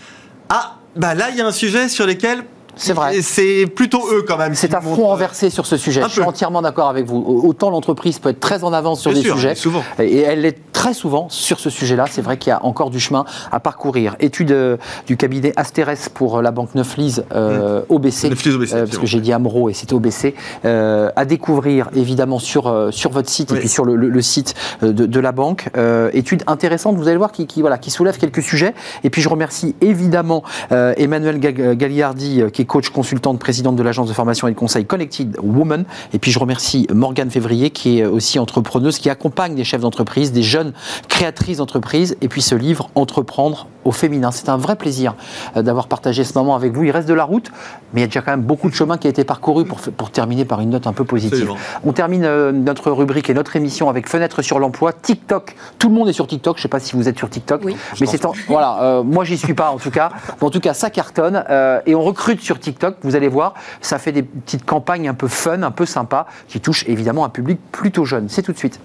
F: ah bah là il y a un sujet sur lequel
A: C'est vrai.
F: C'est plutôt eux quand même.
A: C'est un front renversé sur ce sujet. Je suis entièrement d'accord avec vous. Autant l'entreprise peut être très en avance sur
F: Bien
A: des
F: sûr,
A: sujets,
F: souvent.
A: et elle l'est très souvent sur ce sujet-là. C'est vrai qu'il y a encore du chemin à parcourir. Étude euh, du cabinet Asterès pour euh, la banque Neuflise euh, OBC,
F: Neuflise OBC,
A: euh, parce que j'ai dit Amro et c'était OBC, euh, à découvrir évidemment sur, euh, sur votre site et puis sur le, le- le site euh, de, de la banque. Euh, étude intéressante, vous allez voir, qui, qui, voilà, qui soulève quelques sujets. Et puis je remercie évidemment euh, Emmanuel Ga- Gagliardi, euh, qui est coach consultante, présidente de l'agence de formation et de conseil Connected Woman. Et puis je remercie Morgane Février, qui est aussi entrepreneuse, qui accompagne des chefs d'entreprise, des jeunes créatrices d'entreprise. Et puis ce livre, Entreprendre au féminin. C'est un vrai plaisir euh, d'avoir partagé ce moment avec vous. Il reste de la route, mais il y a déjà quand même beaucoup de chemin qui a été parcouru pour, pour terminer par une note un peu positive.
F: Absolument.
A: On termine euh, notre rubrique et notre émission avec Fenêtre sur l'emploi, TikTok. Tout le monde est sur TikTok. Je ne sais pas si vous êtes sur TikTok,
E: Oui.
A: mais c'est en- voilà. euh, moi, j'y suis pas en tout cas. Mais en tout cas, ça cartonne euh, et on recrute sur TikTok. Vous allez voir, ça fait des petites campagnes un peu fun, un peu sympa, qui touchent évidemment un public plutôt jeune. C'est tout de suite.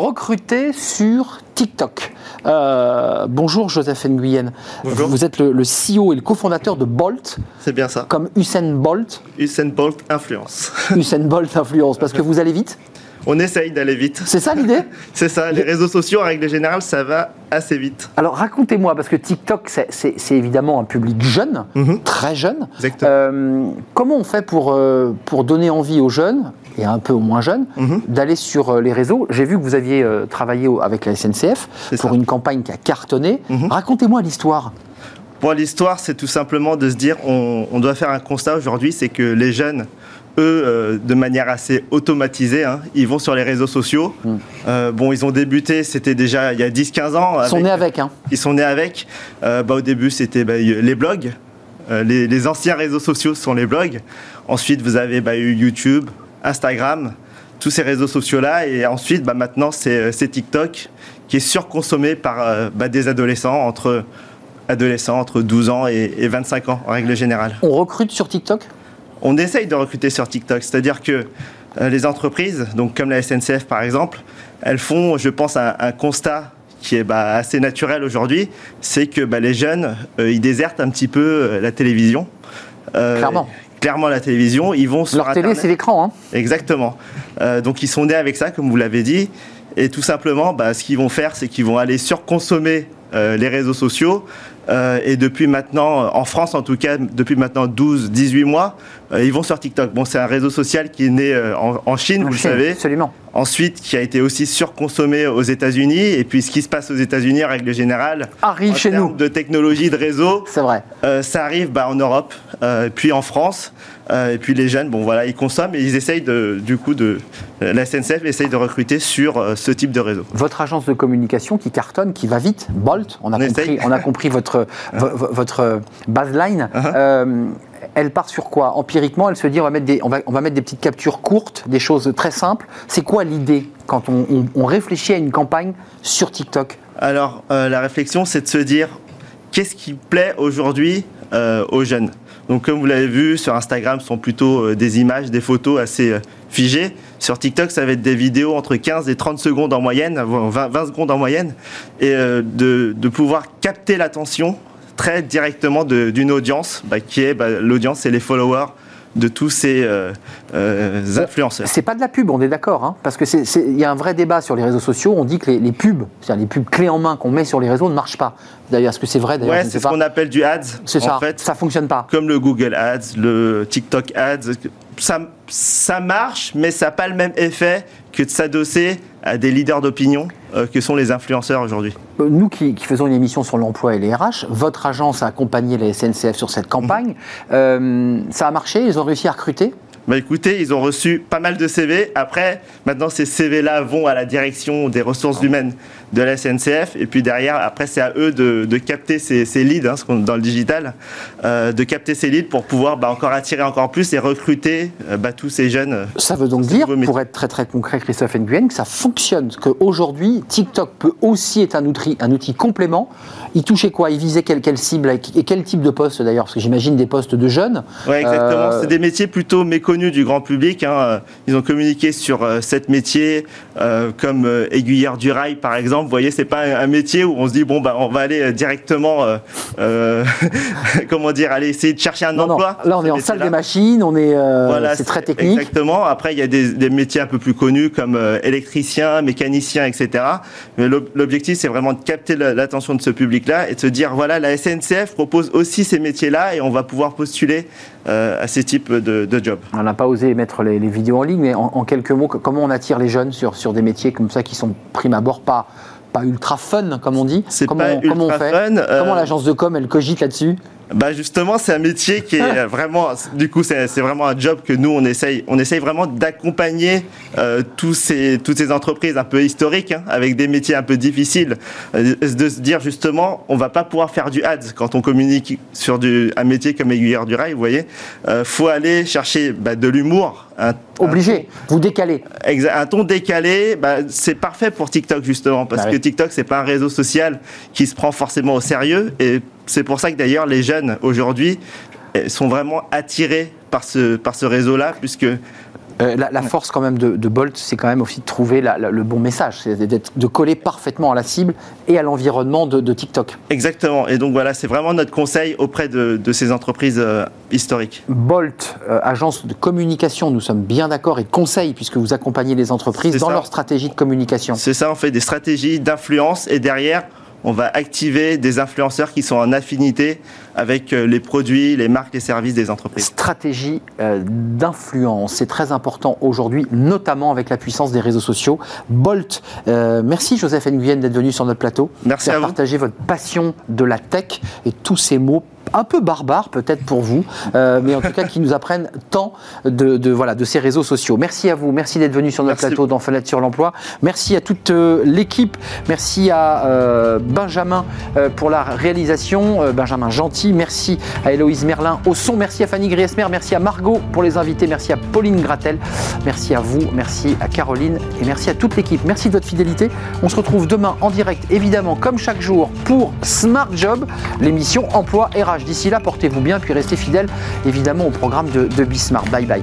A: Recruté sur TikTok. Euh, bonjour Joseph Nguyen.
H: Bonjour.
A: Vous êtes le, le CEO et le cofondateur de Bolt,
H: C'est bien ça.
A: comme Usain Bolt.
H: Usain Bolt influence.
A: Usain Bolt influence, parce que vous allez vite.
H: On essaye d'aller vite.
A: C'est ça l'idée
H: C'est ça, les réseaux sociaux, en règle générale, ça va assez vite.
A: Alors racontez-moi, parce que TikTok, c'est- évidemment un public jeune,
H: Mhm.
A: très jeune.
H: Exactement.
A: Euh, comment on fait pour, euh, pour donner envie aux jeunes, et un peu aux moins jeunes,
H: Mhm.
A: d'aller sur euh, les réseaux? J'ai vu que vous aviez travaillé avec la SNCF pour
H: ça.
A: une campagne qui a cartonné.
H: Mhm.
A: Racontez-moi l'histoire.
H: Bon, l'histoire, c'est tout simplement de se dire, on, on doit faire un constat aujourd'hui, c'est que les jeunes, eux, euh, de manière assez automatisée, hein, ils vont sur les réseaux sociaux.
A: Mm.
H: Euh, bon, ils ont débuté, c'était déjà il y a 10-15 ans.
A: Ils sont nés avec. Hein.
H: Ils sont nés avec. Euh, bah, au début, c'était bah, les blogs. Euh, les, les anciens réseaux sociaux sont les blogs. Ensuite, vous avez bah, eu YouTube, Instagram, tous ces réseaux sociaux-là. Et ensuite, bah, maintenant, c'est TikTok qui est surconsommé par des adolescents entre, adolescents entre 12 ans et, et 25 ans, en règle générale.
A: On recrute sur TikTok?
H: On essaye de recruter sur TikTok, c'est-à-dire que euh, les entreprises, donc comme la SNCF par exemple, elles font, je pense, un, un constat qui est bah, assez naturel aujourd'hui, c'est que bah, les jeunes, euh, ils désertent un petit peu euh, la télévision. Euh,
A: Clairement.
H: Clairement la télévision, ils vont sur
A: Leur télé, c'est l'écran. Hein.
H: Exactement. Donc ils sont nés avec ça, comme vous l'avez dit. Et tout simplement, bah, ce qu'ils vont faire, c'est qu'ils vont aller surconsommer les réseaux sociaux et depuis maintenant, en France en tout cas, depuis maintenant 12, 18 mois, ils vont sur TikTok. Bon, c'est un réseau social qui est né euh, en, en Chine,
A: En
H: vous le savez.
A: Absolument.
H: Ensuite, qui a été aussi surconsommé aux États-Unis. Et puis, ce qui se passe aux États-Unis, en règle générale,
A: Arrive chez nous.
H: de technologie, de réseau,
A: C'est vrai.
H: euh, ça arrive bah, en Europe, euh, puis en France, euh, et puis les jeunes, bon voilà, ils consomment et ils essayent de, du coup de, la SNCF essaye de recruter sur euh, ce type de réseau.
A: Votre agence de communication qui cartonne, qui va vite, Bolt, on a,
H: On
A: compris, on a compris votre, vo- vo- votre baseline.
H: Uh-huh.
A: Euh, elle part sur quoi? Empiriquement, elle se dit on va, mettre des, petites captures courtes, des choses très simples. C'est quoi l'idée quand on, réfléchit à une campagne sur TikTok?
H: Alors euh, la réflexion, c'est de se dire qu'est-ce qui plaît aujourd'hui euh, aux jeunes? Donc comme vous l'avez vu, sur Instagram, ce sont plutôt euh, des images, des photos assez figées. Sur TikTok, ça va être des vidéos entre 15 et 30 secondes en moyenne, voire 20, 20 secondes en moyenne, et de pouvoir capter l'attention très directement d'une audience, bah, qui est bah, l'audience, c'est les followers de tous ces euh, euh, influenceurs.
A: C'est pas de la pub, on est d'accord, hein, parce que c'est- c'est- il y a un vrai débat sur les réseaux sociaux. On dit que les, les pubs, c'est-à-dire les pubs clés en main qu'on met sur les réseaux, ne marchent pas. D'ailleurs, est-ce que c'est vrai? D'ailleurs,
H: Ouais, c'est ce qu'on appelle du ads.
A: C'est ça.
H: En fait,
A: ça fonctionne pas.
H: comme le Google Ads, le TikTok Ads, ça, ça marche, mais ça n'a pas le même effet que de s'adosser à des leaders d'opinion euh, que sont les influenceurs aujourd'hui.
A: Euh, Nous qui, faisons une émission sur l'emploi et les RH, votre agence a accompagné la SNCF sur cette campagne. Euh, ça a marché Ils ont réussi à recruter
H: Bah écoutez, ils ont reçu pas mal de CV. Après, maintenant, ces CV-là vont à la direction des ressources humaines de la SNCF. Et puis derrière, après, c'est à eux de, de capter ces, ces leads, hein, dans le digital, euh, de capter ces leads pour pouvoir bah, encore attirer encore plus et recruter euh, bah, tous ces jeunes. euh,
A: Ça veut donc dire, pour être très très concret, Christophe Nguyen, que ça fonctionne, qu'aujourd'hui, TikTok peut aussi être un outil, un outil complément. Il touchait quoi? Il visait quelle, quelle cible et quel type de poste d'ailleurs? Parce que j'imagine des postes de jeunes.
H: Ouais, exactement.
A: Euh,
H: C'est des métiers plutôt méconnus du grand public. hein. Euh, Ils ont communiqué sur euh, sept métiers, euh, comme aiguilleur du rail, par exemple. Vous voyez, c'est pas un, métier où on se dit bon bah on va aller directement, euh, euh, comment dire, aller essayer de chercher un
A: Non, non,
H: emploi.
A: là on est en salle des machines, on est,
H: Voilà,
A: c'est très technique.
H: Exactement. Après, il y a des, des métiers un peu plus connus comme électricien, mécanicien, etc. Mais l'ob- l'objectif, c'est vraiment de capter la- l'attention de ce public-là et de se dire voilà, la SNCF propose aussi ces métiers-là et on va pouvoir postuler à ces types de, de jobs.
A: N'a pas osé mettre les, les vidéos en ligne, mais en, en quelques mots, comment on attire les jeunes sur, sur des métiers comme ça qui sont prime abord pas, pas ultra fun, comme on dit?
H: C'est
A: comment,
H: pas
A: on- comment on
H: ultra
A: fait?
H: fun, euh,
A: Comment l'agence de com, elle cogite là-dessus?
H: Bah justement, c'est un métier qui est vraiment, du coup, c'est vraiment un job que nous on essaye, on essaye vraiment d'accompagner euh, tous ces, toutes ces entreprises un peu historiques hein, avec des métiers un peu difficiles, euh, de se dire justement, on va pas pouvoir faire du ads quand on communique sur du, un métier comme aiguilleur du rail. Vous voyez, euh, faut aller chercher bah, de l'humour. Un-
A: Obligé, vous décalez.
H: Un ton décalé, bah, c'est parfait pour TikTok justement, parce
A: Bah
H: que
A: oui.
H: TikTok c'est pas un réseau social qui se prend forcément au sérieux, et c'est pour ça que d'ailleurs les jeunes aujourd'hui eh, sont vraiment attirés par ce, par ce réseau-là, puisque
A: Euh, la, la force quand même de, de Bolt, c'est quand même aussi de trouver la- la- le bon message, c'est de coller parfaitement à la cible et à l'environnement de, de TikTok.
H: exactement, et donc voilà, c'est vraiment notre conseil auprès de, de ces entreprises euh, historiques.
A: Bolt, euh, agence de communication, nous sommes bien d'accord, et conseil, puisque vous accompagnez les entreprises dans
H: ça.
A: leur stratégie de communication.
H: C'est ça, on fait des stratégies d'influence, et derrière, on va activer des influenceurs qui sont en affinité avec euh, les produits, les marques, les services des entreprises.
A: stratégie euh, d'influence. C'est très important aujourd'hui, notamment avec la puissance des réseaux sociaux. Bolt, euh, merci Joseph Nguyen d'être venu sur notre plateau.
H: Merci à vous.
A: partager votre passion de la tech et tous ces mots un peu barbares peut-être pour vous, euh, mais en tout cas qui nous apprennent tant de, de, voilà, de ces réseaux sociaux. Merci à vous, merci d'être venu sur notre
H: Merci.
A: plateau dans Fenêtre sur l'emploi. Merci à toute euh, l'équipe, merci à euh, Benjamin pour la réalisation, Benjamin Gentil, merci à Héloïse Merlin au son, merci à Fanny Griesmer, merci à Margot pour les invités, merci à Pauline Gratel, merci à vous, merci à Caroline et merci à toute l'équipe. Merci de votre fidélité. On se retrouve demain en direct, évidemment, comme chaque jour, pour Smart Job, l'émission Emploi RH. D'ici là, portez-vous bien, puis restez fidèles, évidemment, au programme de, de Bismarck. Bye bye.